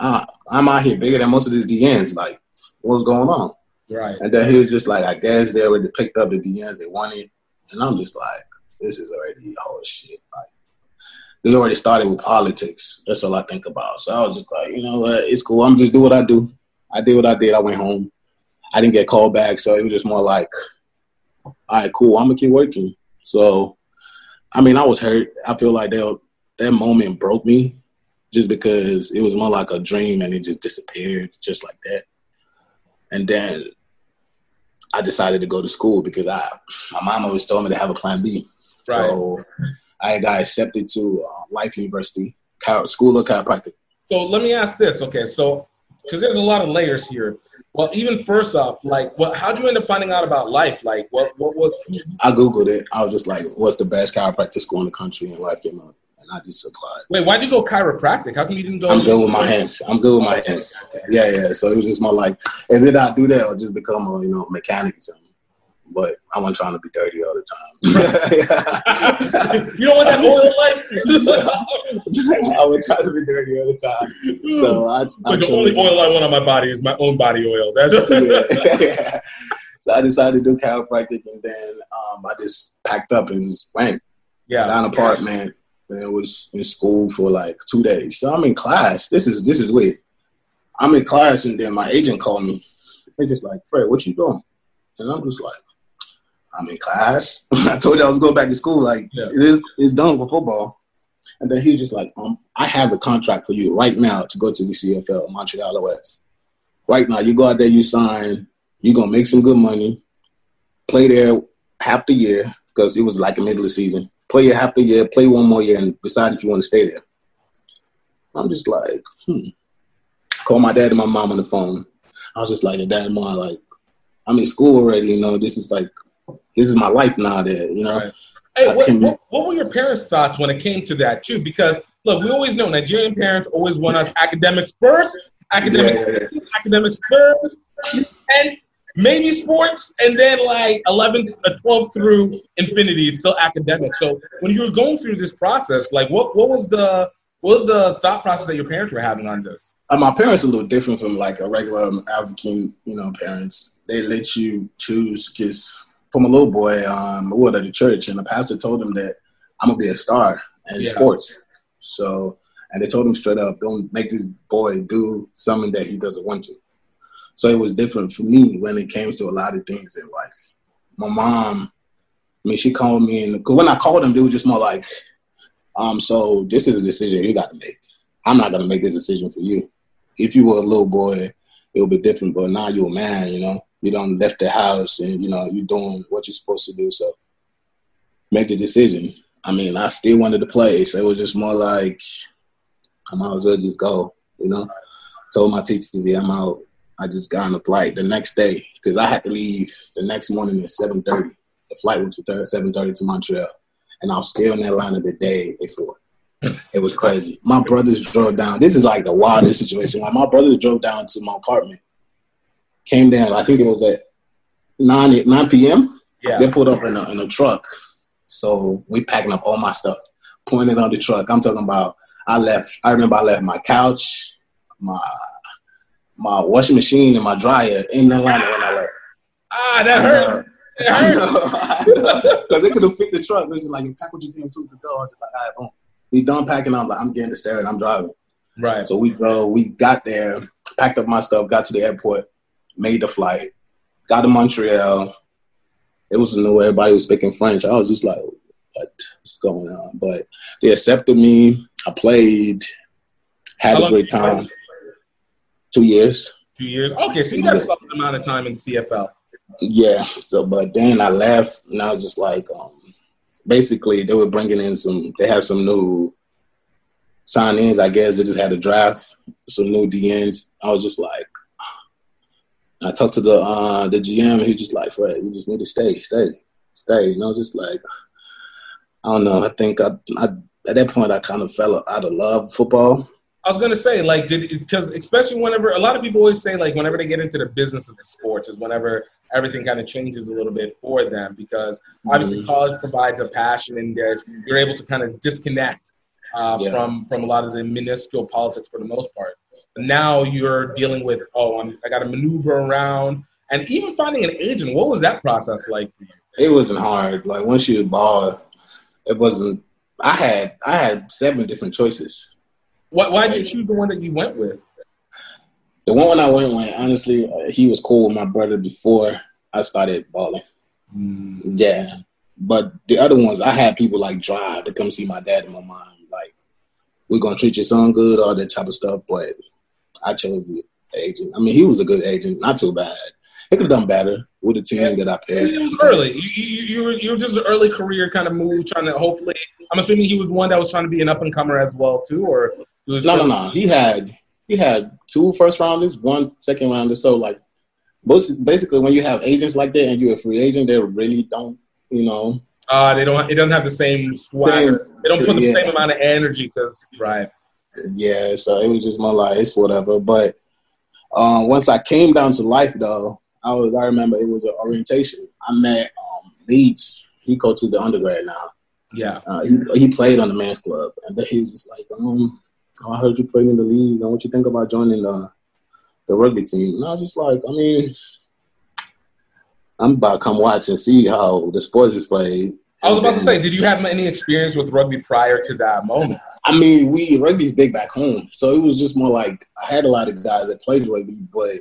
Uh, I'm out here bigger than most of these DNs. Like, what's going on? Right. And then he was just like, I guess they already picked up the DNs they wanted. And I'm just like, this is already oh shit. Like, they already started with politics. That's all I think about. So I was just like, you know what? It's cool. I'm just do what I do. I did what I did. I went home. I didn't get called back. So it was just more like, all right, cool. I'm gonna keep working. So, I mean, I was hurt. I feel like that that moment broke me, just because it was more like a dream and it just disappeared, just like that. And then I decided to go to school because I my mom always told me to have a plan B. Right. So I got accepted to uh, Life University, School of Chiropractic. So let me ask this, okay? So, because there's a lot of layers here. Well, even first off, like, what? How'd you end up finding out about life? Like, what? What? What? I googled it. I was just like, "What's the best chiropractic school in the country?" And Life came up. And I just applied. Wait, why'd you go chiropractic? How come you didn't go? I'm good with my hands. I'm good with my hands. Yeah, yeah. So it was just my like, and then I do that or just become a you know mechanic or something? But I wasn't trying to be dirty all the time. you don't want that oil life. I was trying to be dirty all the time. So I, I the only oil I want on my body is my own body oil. That's yeah. So I decided to do chiropractic, and then um, I just packed up and just went. Yeah. Down apartment. And it was in school for like two days. So I'm in class. This is this is weird. I'm in class, and then my agent called me. They're just like, Fred, what you doing? And I'm just like, I'm in class. I told you I was going back to school. Like yeah. it is, it's done for football. And then he's just like, um, I have a contract for you right now to go to the CFL, Montreal OS. Right now, you go out there, you sign, you're gonna make some good money, play there half the year because it was like a middle of the season. Play it half a year, play one more year, and decide if you want to stay there. I'm just like, hmm. Call my dad and my mom on the phone. I was just like, dad and mom, like, I'm in school already. You know, this is like this is my life now. There, you know. Right. Hey, what, what, what, were your parents' thoughts when it came to that too? Because look, we always know Nigerian parents always want us academics first, academics, yeah, yeah. academics first, and maybe sports, and then like 11th, uh, 12th through infinity, it's still academic. So when you were going through this process, like what what was the what was the thought process that your parents were having on this? Uh, my parents are a little different from like a regular African, you know, parents. They let you choose because from a little boy, um, we were at the church, and the pastor told him that I'm gonna be a star in yeah. sports. So, and they told him straight up, don't make this boy do something that he doesn't want to. So it was different for me when it came to a lot of things in life. My mom, I mean, she called me, and when I called them, they were just more like, um, so this is a decision you got to make. I'm not gonna make this decision for you. If you were a little boy, it would be different, but now you're a man, you know you don't left the house and you know you're doing what you're supposed to do. So make the decision. I mean, I still wanted to play, so it was just more like I might as well just go. You know, told my teachers, "Yeah, I'm out." I just got on the flight the next day because I had to leave the next morning at seven thirty. The flight was at seven thirty to Montreal, and I was still in Atlanta the day before. It was crazy. My brothers drove down. This is like the wildest situation. Like my brothers drove down to my apartment came down. I think it was at nine nine p.m. Yeah, they pulled up in a, in a truck. So we packing up all my stuff, putting it on the truck. I'm talking about. I left. I remember I left my couch, my my washing machine, and my dryer in Atlanta when I left. Ah, that hurt. Because they could have fit the truck. It was just like, pack what you came to the door. I was like, all right, boom. We done packing. I'm like, I'm getting the steering. I'm driving. Right. So we drove. We got there, packed up my stuff, got to the airport, made the flight, got to Montreal. It was new. Everybody was speaking French. I was just like, what's going on? But they accepted me. I played, had How a great time. Two years. Two years. Okay, so you got yeah. some amount of time in CFL. Yeah. So, but then I left, and I was just like, um, basically, they were bringing in some. They had some new sign-ins. I guess they just had a draft, some new DNs. I was just like, I talked to the uh, the GM. And he just like, Fred, you just need to stay, stay, stay. You know, just like I don't know. I think I, I at that point I kind of fell out of love football. I was gonna say like did because especially whenever a lot of people always say like whenever they get into the business of the sports is whenever everything kind of changes a little bit for them because obviously mm-hmm. college provides a passion and you're able to kind of disconnect uh, yeah. from from a lot of the minuscule politics for the most part. Now you're dealing with oh I'm, i got to maneuver around and even finding an agent. What was that process like it wasn't hard. Like once you ball it wasn't i had i had seven different choices why, why did you choose the one that you went with the one i went with honestly uh, he was cool with my brother before i started balling mm. yeah but the other ones i had people like drive to come see my dad and my mom like we're gonna treat your son good all that type of stuff but I chose the agent. I mean, he was a good agent, not too bad. He could have done better with the team yeah. that I picked. It was early. You, you, you, were, you were just an early career kind of move, trying to hopefully. I'm assuming he was one that was trying to be an up and comer as well too, or no, no, no. He had he had two first rounders, one second rounder. So like, most basically, when you have agents like that and you're a free agent, they really don't, you know, Uh, they don't. It doesn't have the same swagger. They don't put the yeah. same amount of energy because right. Yeah, so it was just my life, it's whatever. But uh, once I came down to life, though, I was I remember it was an orientation. I met um, Leeds. He coaches the undergrad now. Yeah. Uh, he he played on the men's club, and then he was just like, um, oh, I heard you played in the league. And what you think about joining the the rugby team? And I was just like, I mean, I'm about to come watch and see how the sport is played. I was about to say, did you have any experience with rugby prior to that moment? I mean, we rugby's big back home, so it was just more like I had a lot of guys that played rugby, but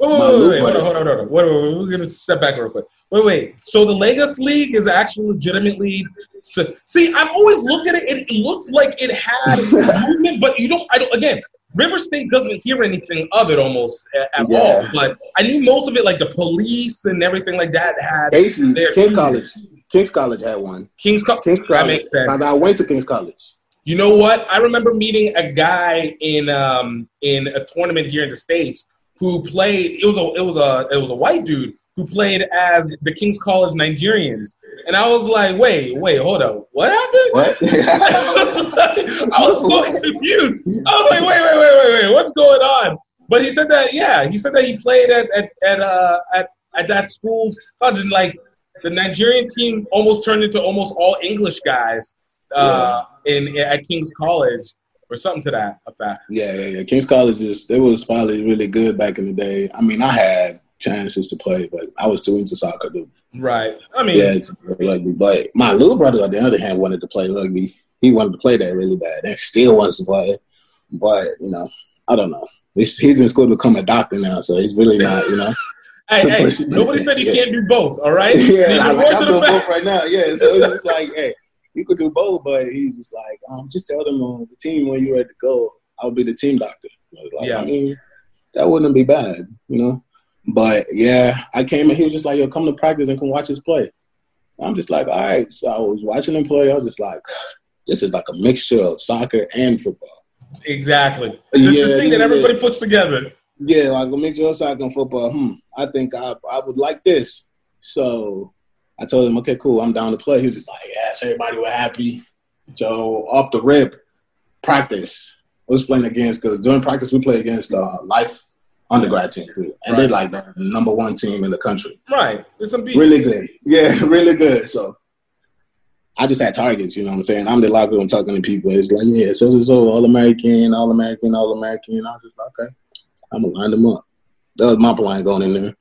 Wait, wait, wait, wait, hold on, hold on, hold on. Wait, wait, wait, we're gonna step back real quick. Wait, wait. So the Lagos League is actually legitimately. so- See, I've always looked at it. It looked like it had movement, but you don't. I don't. Again, River State doesn't hear anything of it almost at Yeah. all. But I knew most of it, like the police and everything like that, had Casey, their King. College, King's College had one. Kings Cup. King's That College. makes sense. I went to King's College. You know what? I remember meeting a guy in um in a tournament here in the states who played. It was a it was a it was a white dude who played as the King's College Nigerians, and I was like, wait, wait, hold up, what happened? What? I was so confused. I was like, wait, wait, wait, wait, wait, what's going on? But he said that, yeah, he said that he played at at at uh at, at that school. And like the Nigerian team almost turned into almost all English guys uh, in at King's College or something to that effect. yeah, yeah, yeah. King's College is they was probably really good back in the day. I mean, I had chances to play, but I was too into soccer to Right. I mean, yeah rugby. But my little brother, on the other hand, wanted to play rugby. He wanted to play that really bad, and still wants to play. But you know, I don't know. He's, he's in school to become a doctor now, so he's really not. You know. hey, hey, nobody said you Yeah. can't do both. All right. yeah, There's like, more like to I'm doing both right now. Yeah, so it's just like, hey, you could do both, but he's just like, um, just tell them on the team when you're ready to go. I'll be the team doctor. Like, Yeah. I mean, that wouldn't be bad, you know. But yeah, I came and he was just like, yo, come to practice and come watch us play. I'm just like, all right. So I was watching him play. I was just like, this is like a mixture of soccer and football. Exactly. It's Yeah, the thing this that everybody it. puts together. Yeah, like a mixture of soccer and football. Hmm. I think I I would like this. So I told him, okay, cool, I'm down to play. He was just like, yes, everybody were happy. So off the rip, practice. I was playing against because during practice we play against uh, Life undergrad team too, and they're like the number one team in the country. Right. There's some beats. Really good, yeah, really good. So I just had targets, you know what I'm saying? I'm the locker room talking to people. It's like, yeah, so so so, all American, all American, all American. I was just like, okay, I'm gonna line them up. That was my plan going in there.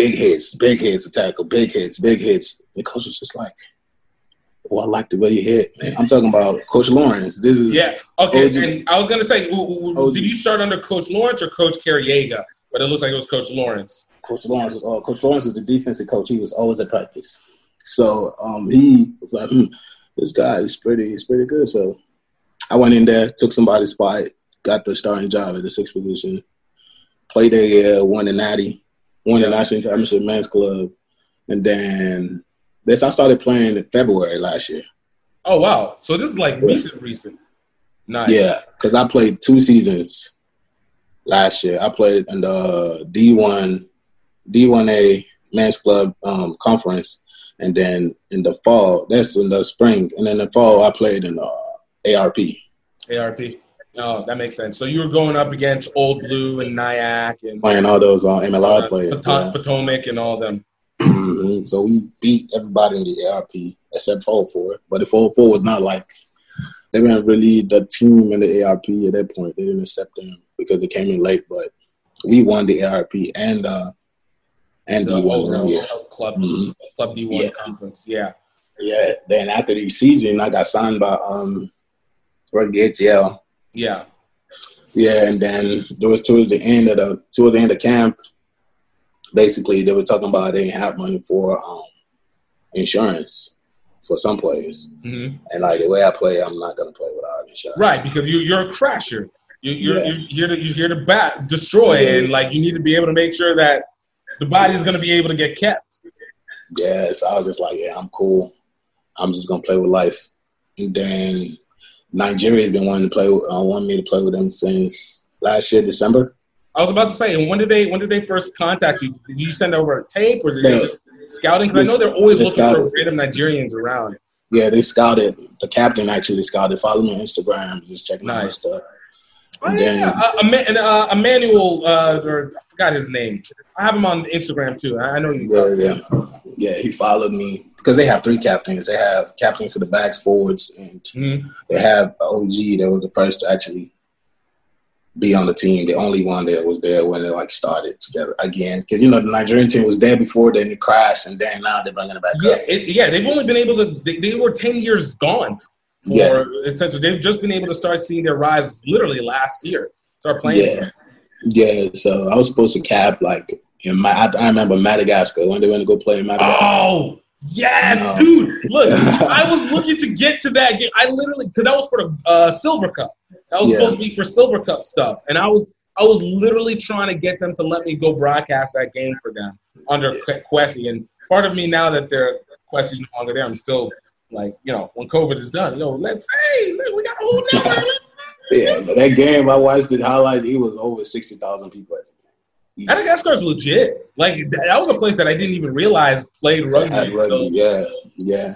Big hits, big hits, to tackle, big hits, big hits. The coach was just like, "Oh, I like the way you hit." Man. I'm talking about Coach Lawrence. This is Yeah. Okay. OG. And I was gonna say, OG. did you start under Coach Lawrence or Coach Carriega? But it looks like it was Coach Lawrence. Coach Lawrence. Was, uh, coach Lawrence was the defensive coach. He was always at practice. So um, he was like, hmm, "This guy is pretty, he's pretty good." So I went in there, took somebody's spot, got the starting job at the sixth position. Played there, yeah, won the natty, won the national championship men's club, and then this I started playing in February last year. Oh wow. So this is like recent, recent. Nice. Yeah, because I played two seasons last year. I played in the D one, D one A men's club um, conference, and then in the fall, that's in the spring, and then in the fall, I played in uh, ARP. ARP. Oh, that makes sense. So you were going up against Old Blue and NYAC and Playing all those uh, MLR uh, players. Pot- Potomac and all them. Mhm. So we beat everybody in the ARP except for 04. But the 04 was not like they weren't really the team in the ARP at that point. They didn't accept them because they came in late. But we won the ARP and uh, and The D one overall yeah. club, Mhm. club D1 Yeah. conference. Yeah. Yeah. Then after the season, I got signed by um Rugby ATL. Yeah. Yeah, and then there was towards the end of the towards the end of camp. Basically, they were talking about they didn't have money for um, insurance for some players. hmm And like the way I play, I'm not gonna play without insurance. Right, because you, you're a crasher. You, you're, Yeah. you're here to you're here to bat destroy, Yeah. and like you need to be able to make sure that the body's going to be able to get kept. Yeah, so I was just like, yeah, I'm cool. I'm just gonna play with life. And then Nigeria's been wanting to play. Uh, wanting me to play with them since last year, December. I was about to say, and when did they when did they first contact you? Did you send over a tape or did they just scouting? Because I know they're always They looking scouted. for random Nigerians around. Yeah, they scouted. The captain actually scouted. Follow me on Instagram. Just checking out my stuff. Oh yeah, uh,Ema- and, uh, Emmanuel, uh, or I forgot his name. I have him on Instagram too. I I know you. Yeah, yeah, yeah. He followed me because they have three captains. They have captains to the backs, forwards, and Mhm. they have OG that was the first to actually be on the team. The only one that was there when they like started together again. Because you know the Nigerian team was there before, then it crashed, and then now they're bringing it back Yeah, up. it, yeah. They've only been able to. They, they were ten years gone. For, Yeah. essentially, they've just been able to start seeing their rise literally last year. Start playing. Yeah, yeah. So I was supposed to cap like in my. I, I remember Madagascar when they went to go play in Madagascar. Oh yes, No. dude! Look, I was looking to get to that game. I literally because that was for the uh, Silver Cup. That was Yeah. supposed to be for Silver Cup stuff, and I was I was literally trying to get them to let me go broadcast that game for them under Yeah. Quessy. And part of me now that they're Quessy's no longer there, I'm still like, you know, when COVID is done, yo, let's hey, look, we got a whole network. Yeah, but that game I watched it highlights. It was over sixty thousand people. at the game. Madagascar's legit. Like that that was a place that I didn't even realize played rugby. rugby, So, yeah, yeah.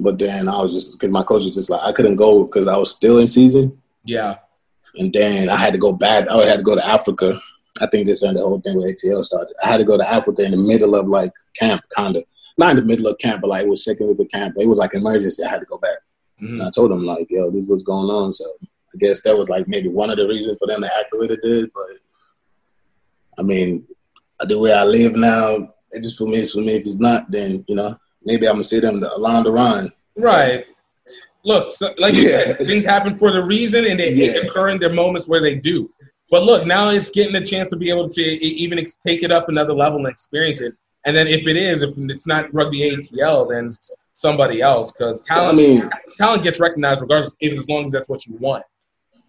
But then I was just because my coach was just like I couldn't go because I was still in season, yeah. and then I had to go back. Oh, I had to go to Africa. I think this and the whole thing with ATL started. I had to go to Africa in the middle of like camp, kind of not in the middle of camp, but like it was second week of camp. It was like emergency. I had to go back, Mhm. and I told them like, "Yo, this was going on." So I guess that was like maybe one of the reasons for them to act the way they did. But I mean, the way I live now, it just for me, it's for me. If it's not, then you know, maybe I'm gonna see them along the run. Right. Look, so, like you Yeah. said, things happen for the reason, and they, they Yeah. occur in their moments where they do. But look, now it's getting a chance to be able to even ex- take it up another level and experience it. And then if it is, if it's not rugby ATL, then somebody else because I talent, mean, talent gets recognized regardless, even as long as that's what you want.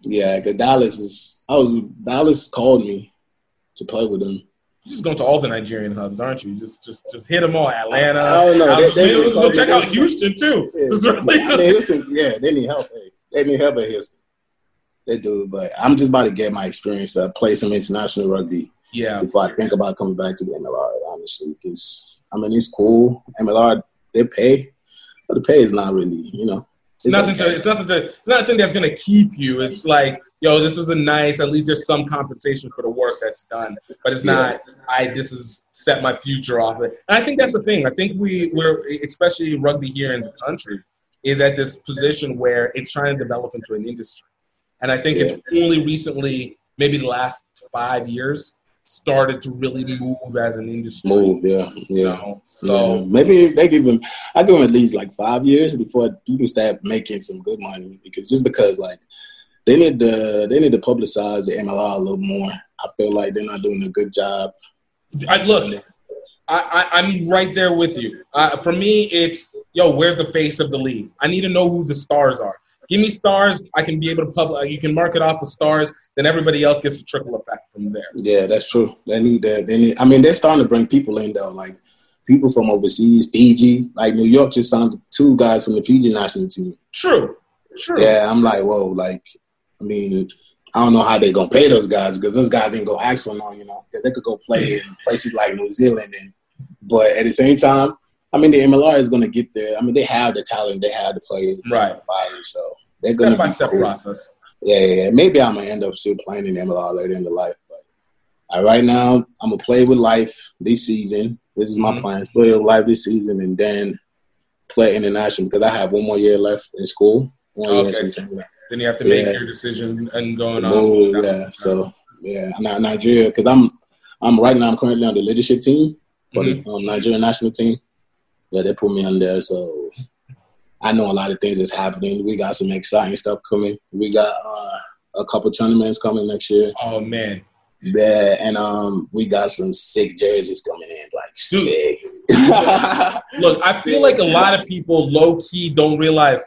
yeah, because Dallas is. I was Dallas called me to play with them. You're just going to all the Nigerian hubs, aren't you? Just, just, just hit them all. Atlanta. I don't know. They- they really go check out Houston too. Yeah. Really- I mean, listen, yeah, they need help. Hey, they need help at Houston. They do, but I'm just about to get my experience to play some international rugby yeah. before I think about coming back to the MLR. Honestly, because I mean, it's cool. MLR they pay, but the pay is not really, you know. It's, nothing. To, it's nothing. To, it's nothing that's going to keep you. It's like, yo, this is a nice. At least there's some compensation for the work that's done. But it's not. I. This is set my future off it. And I think that's the thing. I think we we're especially rugby here in the country is at this position where it's trying to develop into an industry. And I think it's only recently, maybe the last five years, started to really move as an industry. move. Yeah, You yeah. know? So So maybe they give him. I give him at least like five years before you can start making some good money. Because just because like they need to they need to publicize the MLR a little more. I feel like they're not doing a good job. I, look, I, I, I'm right there with you. Uh, for me, it's yo, where's the face of the league? I need to know who the stars are. Give me stars. I can be able to public. Uh, you can mark it off with stars. Then everybody else gets a trickle effect from there. Yeah, that's true. They need that. They need. I mean, they're starting to bring people in though, like people from overseas, Fiji, like New York just signed two guys from the Fiji national team. True. True. Yeah, I'm like, whoa, like, I mean, I don't know how they gonna pay those guys because those guys didn't go ask for no, you know, they could go play in places like New Zealand, and but at the same time, I mean, the MLR is gonna get there. I mean, they have the talent, they have the players, Right. body, so they're Step by be step cool. process. Yeah, yeah, yeah. Maybe I'm gonna end up still playing in the MLR later in the life, but uh, right now I'm gonna play with life this season. This is my Mhm. plan: play with life this season, and then play international because I have one more year left in school. One Okay. Then you have to make Yeah. your decision and going on. move, yeah. So yeah, Ni- Nigeria because I'm I'm right now I'm currently on the leadership team for Mhm. the um, Nigerian national team. Yeah, they put me on there, so I know a lot of things that's happening. We got some exciting stuff coming. We got uh, a couple tournaments coming next year. Oh man, Yeah, and um, we got some sick jerseys coming in, like Dude. sick. Look, I feel like a lot of people low key don't realize,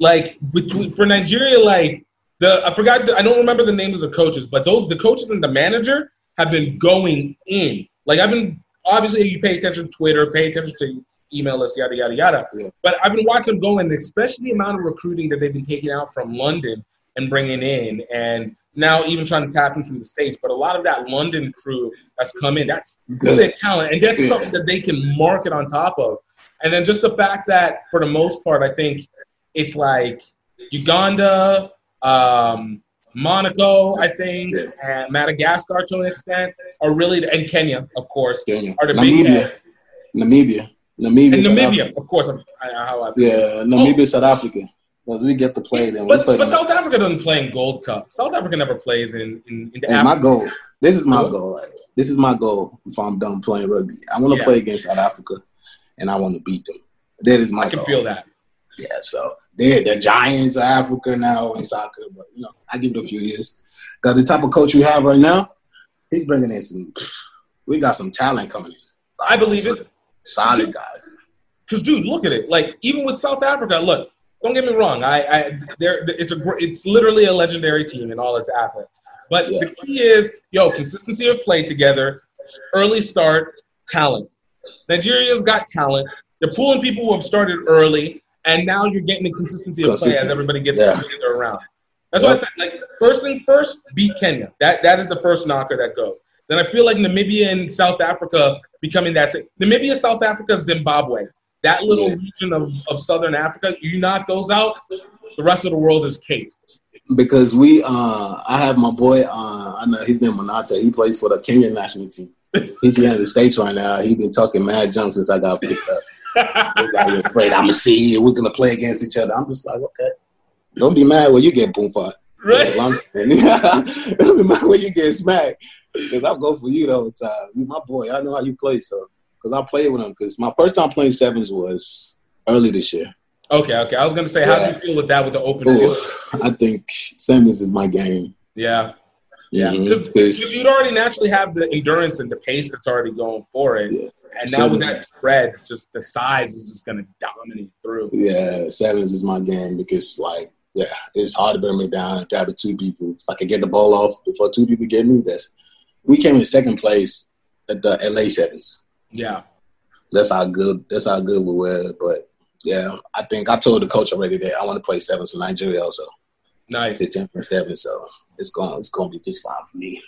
like between for Nigeria, like the I forgot, the, I don't remember the names of the coaches, but those the coaches and the manager have been going in. Like I've been obviously you pay attention to Twitter, pay attention to email us, yada yada yada. Yeah. But I've been watching them go in, especially the amount of recruiting that they've been taking out from London and bringing in, and now even trying to tap into the states. But a lot of that London crew that's come in, that's sick talent, and that's something that they can market on top of. And then just the fact that, for the most part, I think it's like Uganda, um, Monaco, I think, yeah. and Madagascar to an extent are really, and Kenya, of course, Kenya. are the Namibia. big heads. Namibia. Namibia. And Namibia, of course. I'm, I, how I Yeah, oh. Namibia, South Africa. Because we get to play them. But, but. South Africa doesn't play in Gold Cup. South Africa never plays in in, in the Hey, my goal. This is my What? goal. Right? This is my goal. If I'm done playing rugby, I want to Yeah. play against South Africa, and I want to beat them. That is my I can goal. feel that. Yeah, so they're the giants of Africa now in soccer, but you know, I give it a few years. Because the type of coach we have right now, he's bringing in some. We got some talent coming in. I believe it. Solid guys. Because, dude, look at it. Like, even with South Africa, look, don't get me wrong. I, I, they're, it's a, it's literally a legendary team in all its athletes. But Yeah. the key is, yo, consistency of play together, early start, talent. Nigeria's got talent. They're pulling people who have started early, and now you're getting the consistency of play as everybody gets Yeah. around. That's what I Yep. said, like, first thing first, beat Kenya. That that is the first knocker that goes. Then I feel like Namibia and South Africa becoming that. Namibia, South Africa, Zimbabwe. That little Yeah. region of, of Southern Africa, you knock those out, the rest of the world is cake. Because we, uh, I have my boy. Uh, I know his name Manata. He plays for the Kenyan national team. He's here in the states right now. He's been talking mad junk since I got picked up. "You're afraid I'm gonna see you. We're gonna play against each other. I'm just like, okay. Don't be mad when you get boom fight. right? Don't be mad when you get smacked. Because I'll go for you the whole time. You my boy. I know how you play, so because I played with him. Because my first time playing sevens was early this year. Okay, okay. I was gonna say, how do you feel with that with the open Ooh, field? I think sevens is my game. Yeah, yeah. Mhm. You'd already naturally have the endurance and the pace that's already going for it. Yeah. And now with that spread, just the size is just gonna dominate through. Yeah, sevens is my game because like yeah, it's hard to bring me down. The two people. If I can get the ball off before two people get me, that's we came in second place at the LA sevens. Yeah. That's how good that's how good we were. But yeah, I think I told the coach already that I want to play sevens for Nigeria also. Nice. The seven, so it's going it's gonna be just fine for me.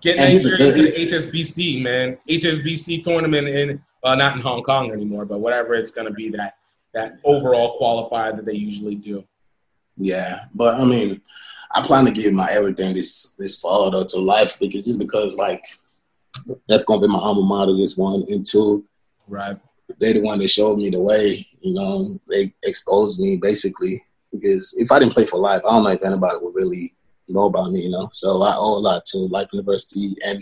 Get And Nigeria into the HSBC, man. HSBC tournament in uh, not in Hong Kong anymore, but whatever it's gonna be that that overall qualifier that they usually do. Yeah, but I mean, I plan to give my everything this this fall though to life because just because like that's gonna be my alma mater. This one and two, Right. they the one that showed me the way. You know, they exposed me basically because if I didn't play for life, I don't know if anybody would really know about me. You know, so I owe a lot to Life University and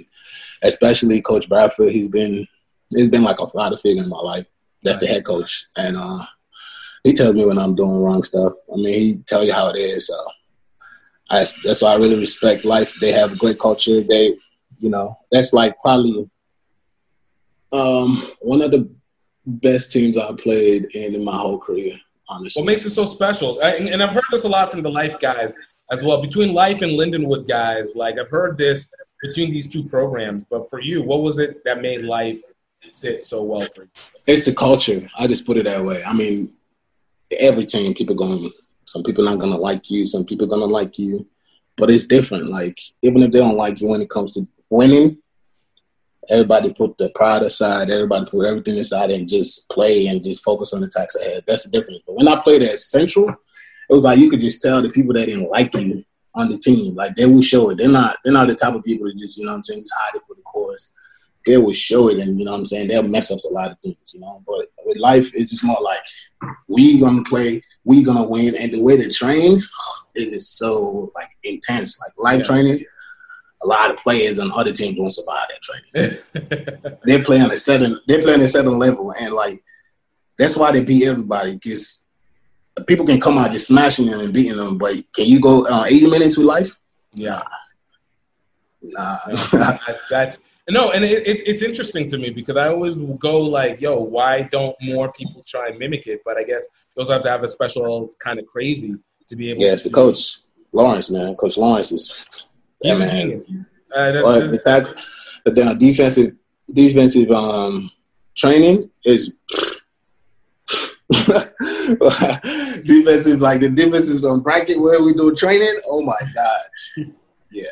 especially Coach Bradford. He's been he's been like a father figure in my life. That's the head coach, and uh, he tells me when I'm doing wrong stuff. I mean, he tell you how it is. So I, that's why I really respect Life. They have a great culture. They, you know, that's like probably um, one of the best teams I played in, in my whole career. Honestly, What makes it so special? I- And and I've heard this a lot from the Life guys as well. Between Life and Lindenwood guys, like I've heard this between these two programs. But for you, what was it that made Life sit so well for you? it's the culture. I just put it that way. I mean, every team, people going. Some people not gonna like you. Some people gonna like you, but it's different. Like even if they don't like you when it comes to winning, everybody put the pride aside. Everybody put everything aside and just play and just focus on the tax ahead. That's the difference. But when I played at Central, it was like you could just tell the people that didn't like you on the team. Like they will show it. They're not. They're not the type of people to just you know what I'm saying just hide it for the cause they will show it and you know what I'm saying they'll mess up a lot of things, you know. But with life it's just more like we gonna play, we gonna win, and the way they train is just so like intense. Like life Yeah. training, a lot of players on other teams won't survive that training. they play on a certain they play on a certain level and like that's why they beat everybody because people can come out just smashing them and beating them, but can you go uh, 80 minutes with life? yeah. Nah. that's that's no, and it, it, it's interesting to me because I always go like, "Yo, why don't more people try and mimic it?" But I guess those have to have a special kind of crazy to be able. yeah, it's to the coach Lawrence, man. Coach Lawrence is yeah, man. Uh, that- But the fact that the defensive defensive um, training is defensive, like the defenses on bracket where we do training. Oh my gosh, yeah,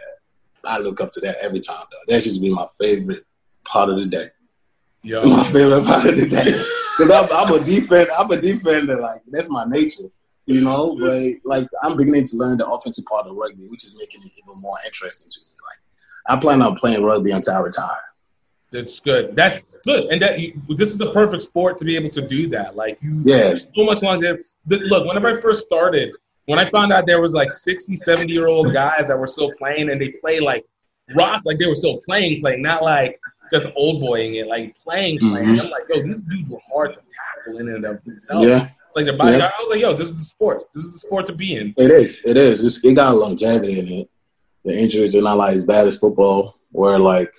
I look up to that every time. Though that should be my favorite part of the day. Yo. My favorite part of the day because I'm, I'm a defender. I'm a defender. Like that's my nature, you know. But like I'm beginning to learn the offensive part of rugby, which is making it even more interesting to me. Like I plan on playing rugby until I retire. That's good. That's good, and that you, this is the perfect sport to be able to do that. Like you, yeah, so much longer. Look, whenever I first started, when I found out there was like 60, 70 year old guys that were still playing, and they play like rock, like they were still playing, playing, not like just old boying it, like playing, playing. Mm-hmm. I'm like, yo, these dudes were hard to tackle in and of themselves. Yeah. Like their body, yeah. I was like, yo, this is the sport. This is the sport to be in. It is. It is. It's, it got longevity in it. The injuries are not like as bad as football, where like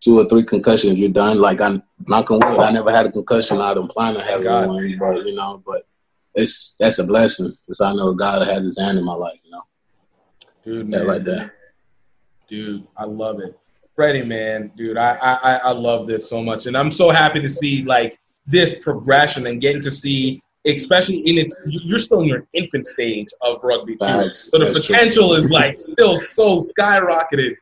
two or three concussions, you're done. Like I'm knock on wood, I never had a concussion. I don't plan to have God. one, but you know, but it's that's a blessing because I know God has His hand in my life. You know, dude, that man. right there. Dude, I love it. Freddie, man, dude, I, I I love this so much, and I'm so happy to see like this progression and getting to see, especially in its, you're still in your infant stage of rugby too, so the potential true. is like still so skyrocketed.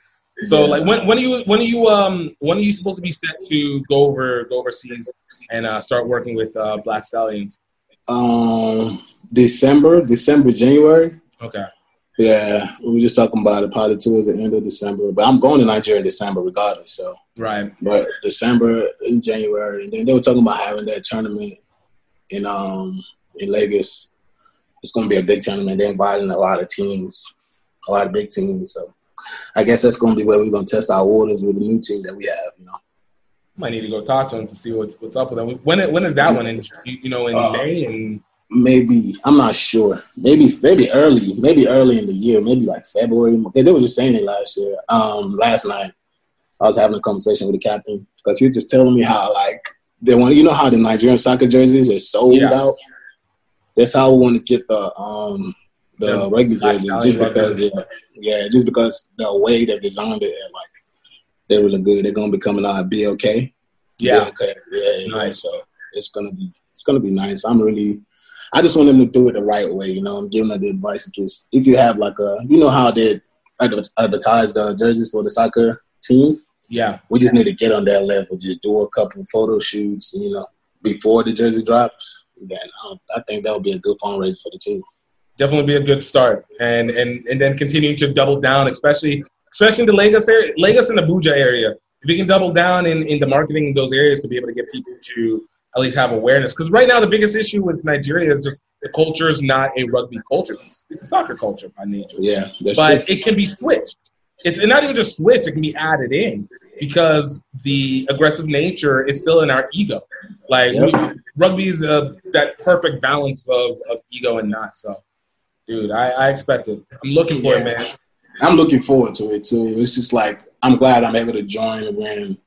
So yeah. like when when are you when are you um when are you supposed to be set to go over go overseas and uh, start working with uh, Black Stallions? Um, December, December, January. Okay. Yeah, we were just talking about it probably towards the end of December. But I'm going to Nigeria in December regardless. So right. But December January, and then they were talking about having that tournament in um in Lagos. It's going to be a big tournament. They're inviting a lot of teams, a lot of big teams. So I guess that's going to be where we're going to test our waters with the new team that we have. You know. Might need to go talk to him to see what's what's up with him. When when is that one? In you know in uh, May and maybe I'm not sure. Maybe maybe early, maybe early in the year, maybe like February. They were just saying it last year. Um, last night I was having a conversation with the captain because he was just telling me how like they want. You know how the Nigerian soccer jerseys are sold yeah. out. That's how we want to get the um the yeah. rugby jerseys just because yeah, yeah, just because the way they designed it and like they're really good. They're gonna be coming out BLK. Yeah. BLK. Yeah, nice. So it's gonna be it's gonna be nice. I'm really I just want them to do it the right way. You know, I'm giving them the advice because if you have like a, you know how they advertise the jerseys for the soccer team. Yeah, we just need to get on that level. Just do a couple photo shoots. You know, before the jersey drops. Then um, I think that would be a good fundraiser for the team. Definitely be a good start, and and and then continuing to double down, especially especially in the Lagos area, Lagos and Abuja area. If you can double down in, in the marketing in those areas to be able to get people to at least have awareness. Because right now, the biggest issue with Nigeria is just the culture is not a rugby culture; it's, a soccer culture by nature. Yeah, but true. it can be switched. It's not even just switched; it can be added in because the aggressive nature is still in our ego. Like yep. we, rugby is a, that perfect balance of, of ego and not. So, dude, I, I expect it. I'm looking for yeah. it, man. I'm looking forward to it too. It's just like I'm glad I'm able to join when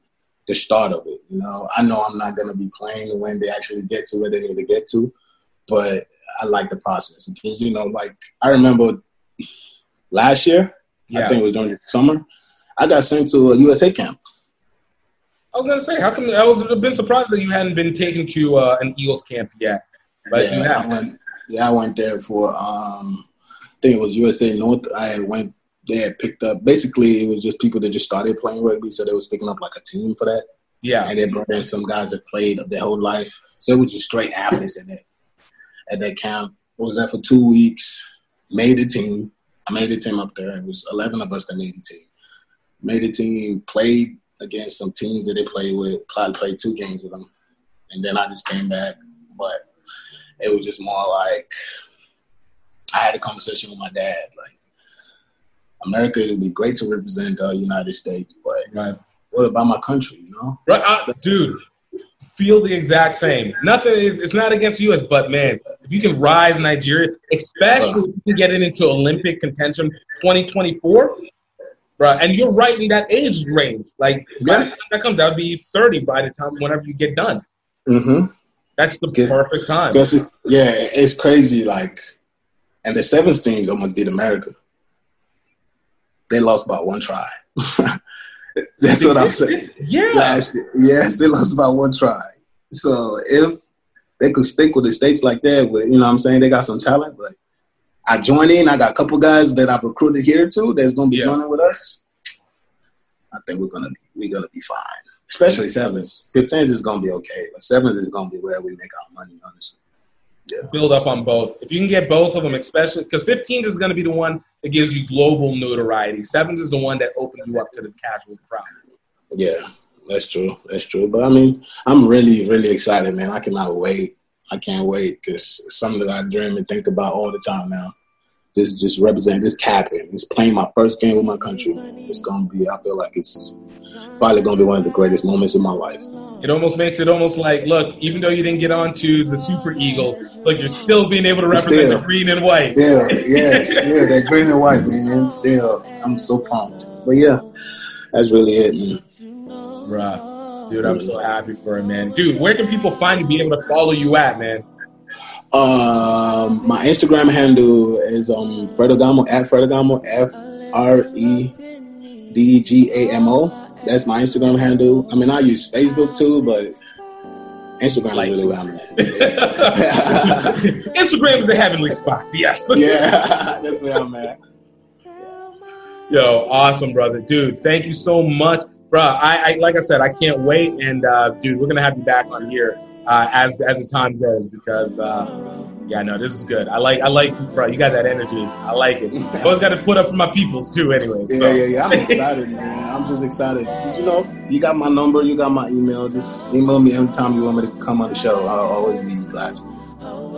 the start of it. You know, I know I'm not going to be playing when they actually get to where they need to get to, but I like the process because you know, like I remember last year, yeah. I think it was during the summer, I got sent to a USA camp. I was gonna say, how come I have been surprised that you hadn't been taken to uh, an Eagles camp yet? But yeah, I went. Yeah, I went there for. Um, I think it was USA North. I went they had picked up. Basically, it was just people that just started playing rugby, so they was picking up like a team for that. Yeah, and they brought in some guys that played their whole life, so it was just straight athletes at that at that camp. I was there for two weeks. Made a team. I made a team up there. It was eleven of us that made a team. Made a team. Played against some teams that they played with. Probably played two games with them, and then I just came back. But it was just more like I had a conversation with my dad, like America, it would be great to represent the uh, United States, but right. what about my country? You know, right, dude. Feel the exact same. Nothing. It's not against U.S., but man, if you can rise Nigeria, especially if you get it into Olympic contention 2024, right? And you're right in that age range. Like yeah. that comes, that would be 30 by the time whenever you get done. Mm-hmm. That's the perfect time. It's, yeah, it's crazy. Like, and the sevens teams almost beat America they lost by one try. That's what I'm saying. Yeah. Last year. Yes, they lost by one try. So if they could stick with the states like that. But you know, what I'm saying they got some talent. But I join in. I got a couple guys that I've recruited here too. That's gonna be yeah. joining with us. I think we're gonna be, we're gonna be fine. Especially sevens. Fifteens is gonna be okay, but sevens is gonna be where we make our money. Honestly. Build up on both. If you can get both of them, especially because 15s is going to be the one that gives you global notoriety. Sevens is the one that opens you up to the casual crowd. Yeah, that's true. That's true. But I mean, I'm really, really excited, man. I cannot wait. I can't wait because it's something that I dream and think about all the time now. Just, just represent this capping, just playing my first game with my country. It's gonna be. I feel like it's probably gonna be one of the greatest moments in my life. It almost makes it almost like, look, even though you didn't get on to the Super Eagles, look, you're still being able to represent still, the green and white. Still, yeah, still that green and white, man. Still, I'm so pumped. But yeah, that's really it, man. Bruh. Dude, I'm so happy for him, man. Dude, where can people find you, be able to follow you at, man? Um, my Instagram handle is um Fredogamo at Fredogamo F R E D G A M O. That's my Instagram handle. I mean, I use Facebook too, but Instagram like, is really where I'm at. Instagram is a heavenly spot. Yes. yeah, that's where I'm at. Yo, awesome, brother, dude. Thank you so much bro. I, I, like I said, I can't wait, and uh, dude, we're gonna have you back on here uh, as as the time goes because uh, yeah, no, this is good. I like I like bro. You got that energy. I like it. Always got to put up for my peoples too. Anyway, so. yeah, yeah, yeah. I'm excited, man. I'm just excited. You know, you got my number, you got my email. Just email me anytime you want me to come on the show. I'll always be glad.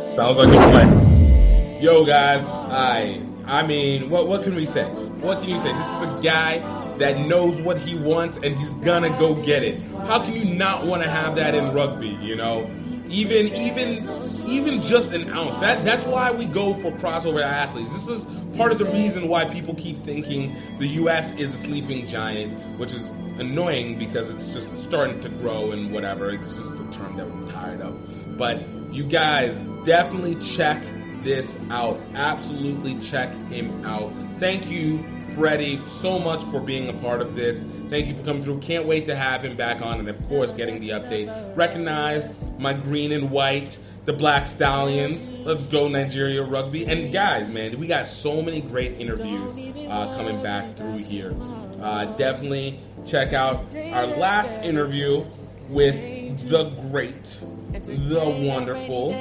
Sounds like a plan. Yo, guys, I I mean, what what can we say? What can you say? This is a guy that knows what he wants and he's gonna go get it. How can you not want to have that in rugby? You know, even even even just an ounce. That that's why we go for crossover athletes. This is part of the reason why people keep thinking the U.S. is a sleeping giant, which is annoying because it's just starting to grow and whatever. It's just a term that we're tired of. But you guys definitely check this out. Absolutely check him out. Thank you Freddie so much for being a part of this. Thank you for coming through. Can't wait to have him back on and, of course, getting the update. Recognize my green and white, the Black Stallions. Let's go, Nigeria Rugby. And, guys, man, we got so many great interviews uh, coming back through here. Uh, definitely check out our last interview with the great, the wonderful.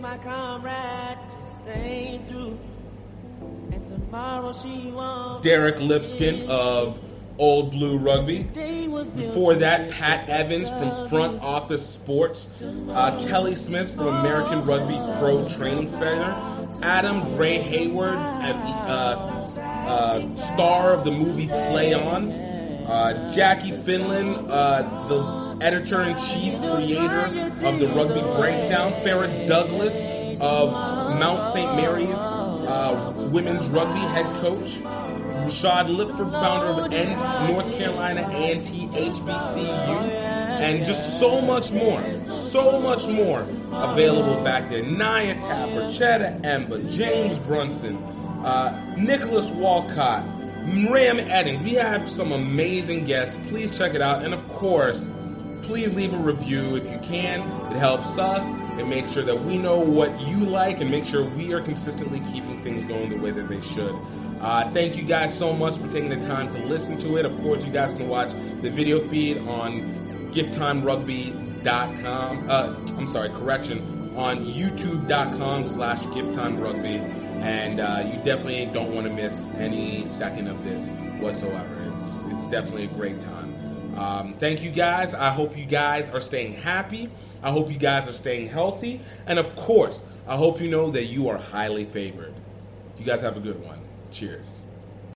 My comrade Derek Lipskin of Old Blue Rugby. Before that, Pat Evans from Front Office Sports. Uh, Kelly Smith from American Rugby Pro Training Center. Adam Gray Hayward, uh, uh, star of the movie Play On. Uh, Jackie Finlan, uh, the editor in chief, creator of the Rugby Breakdown. Farrah Douglas of Mount St. Mary's uh, women's rugby head coach. Rashad Lipford, founder of NC North Carolina anti-HBCU, and just so much more, so much more available back there. Naya Tapper, Cheta Emba, James Brunson, uh, Nicholas Walcott, Ram Edding. We have some amazing guests. Please check it out, and of course, please leave a review if you can. It helps us and make sure that we know what you like and make sure we are consistently keeping things going the way that they should. Uh, thank you guys so much for taking the time to listen to it. Of course, you guys can watch the video feed on gifttimerugby.com. Uh, I'm sorry, correction, on youtube.com slash gifttimerugby. And uh, you definitely don't want to miss any second of this whatsoever. It's, it's definitely a great time. Um, thank you guys. I hope you guys are staying happy. I hope you guys are staying healthy. And of course, I hope you know that you are highly favored. You guys have a good one. Cheers.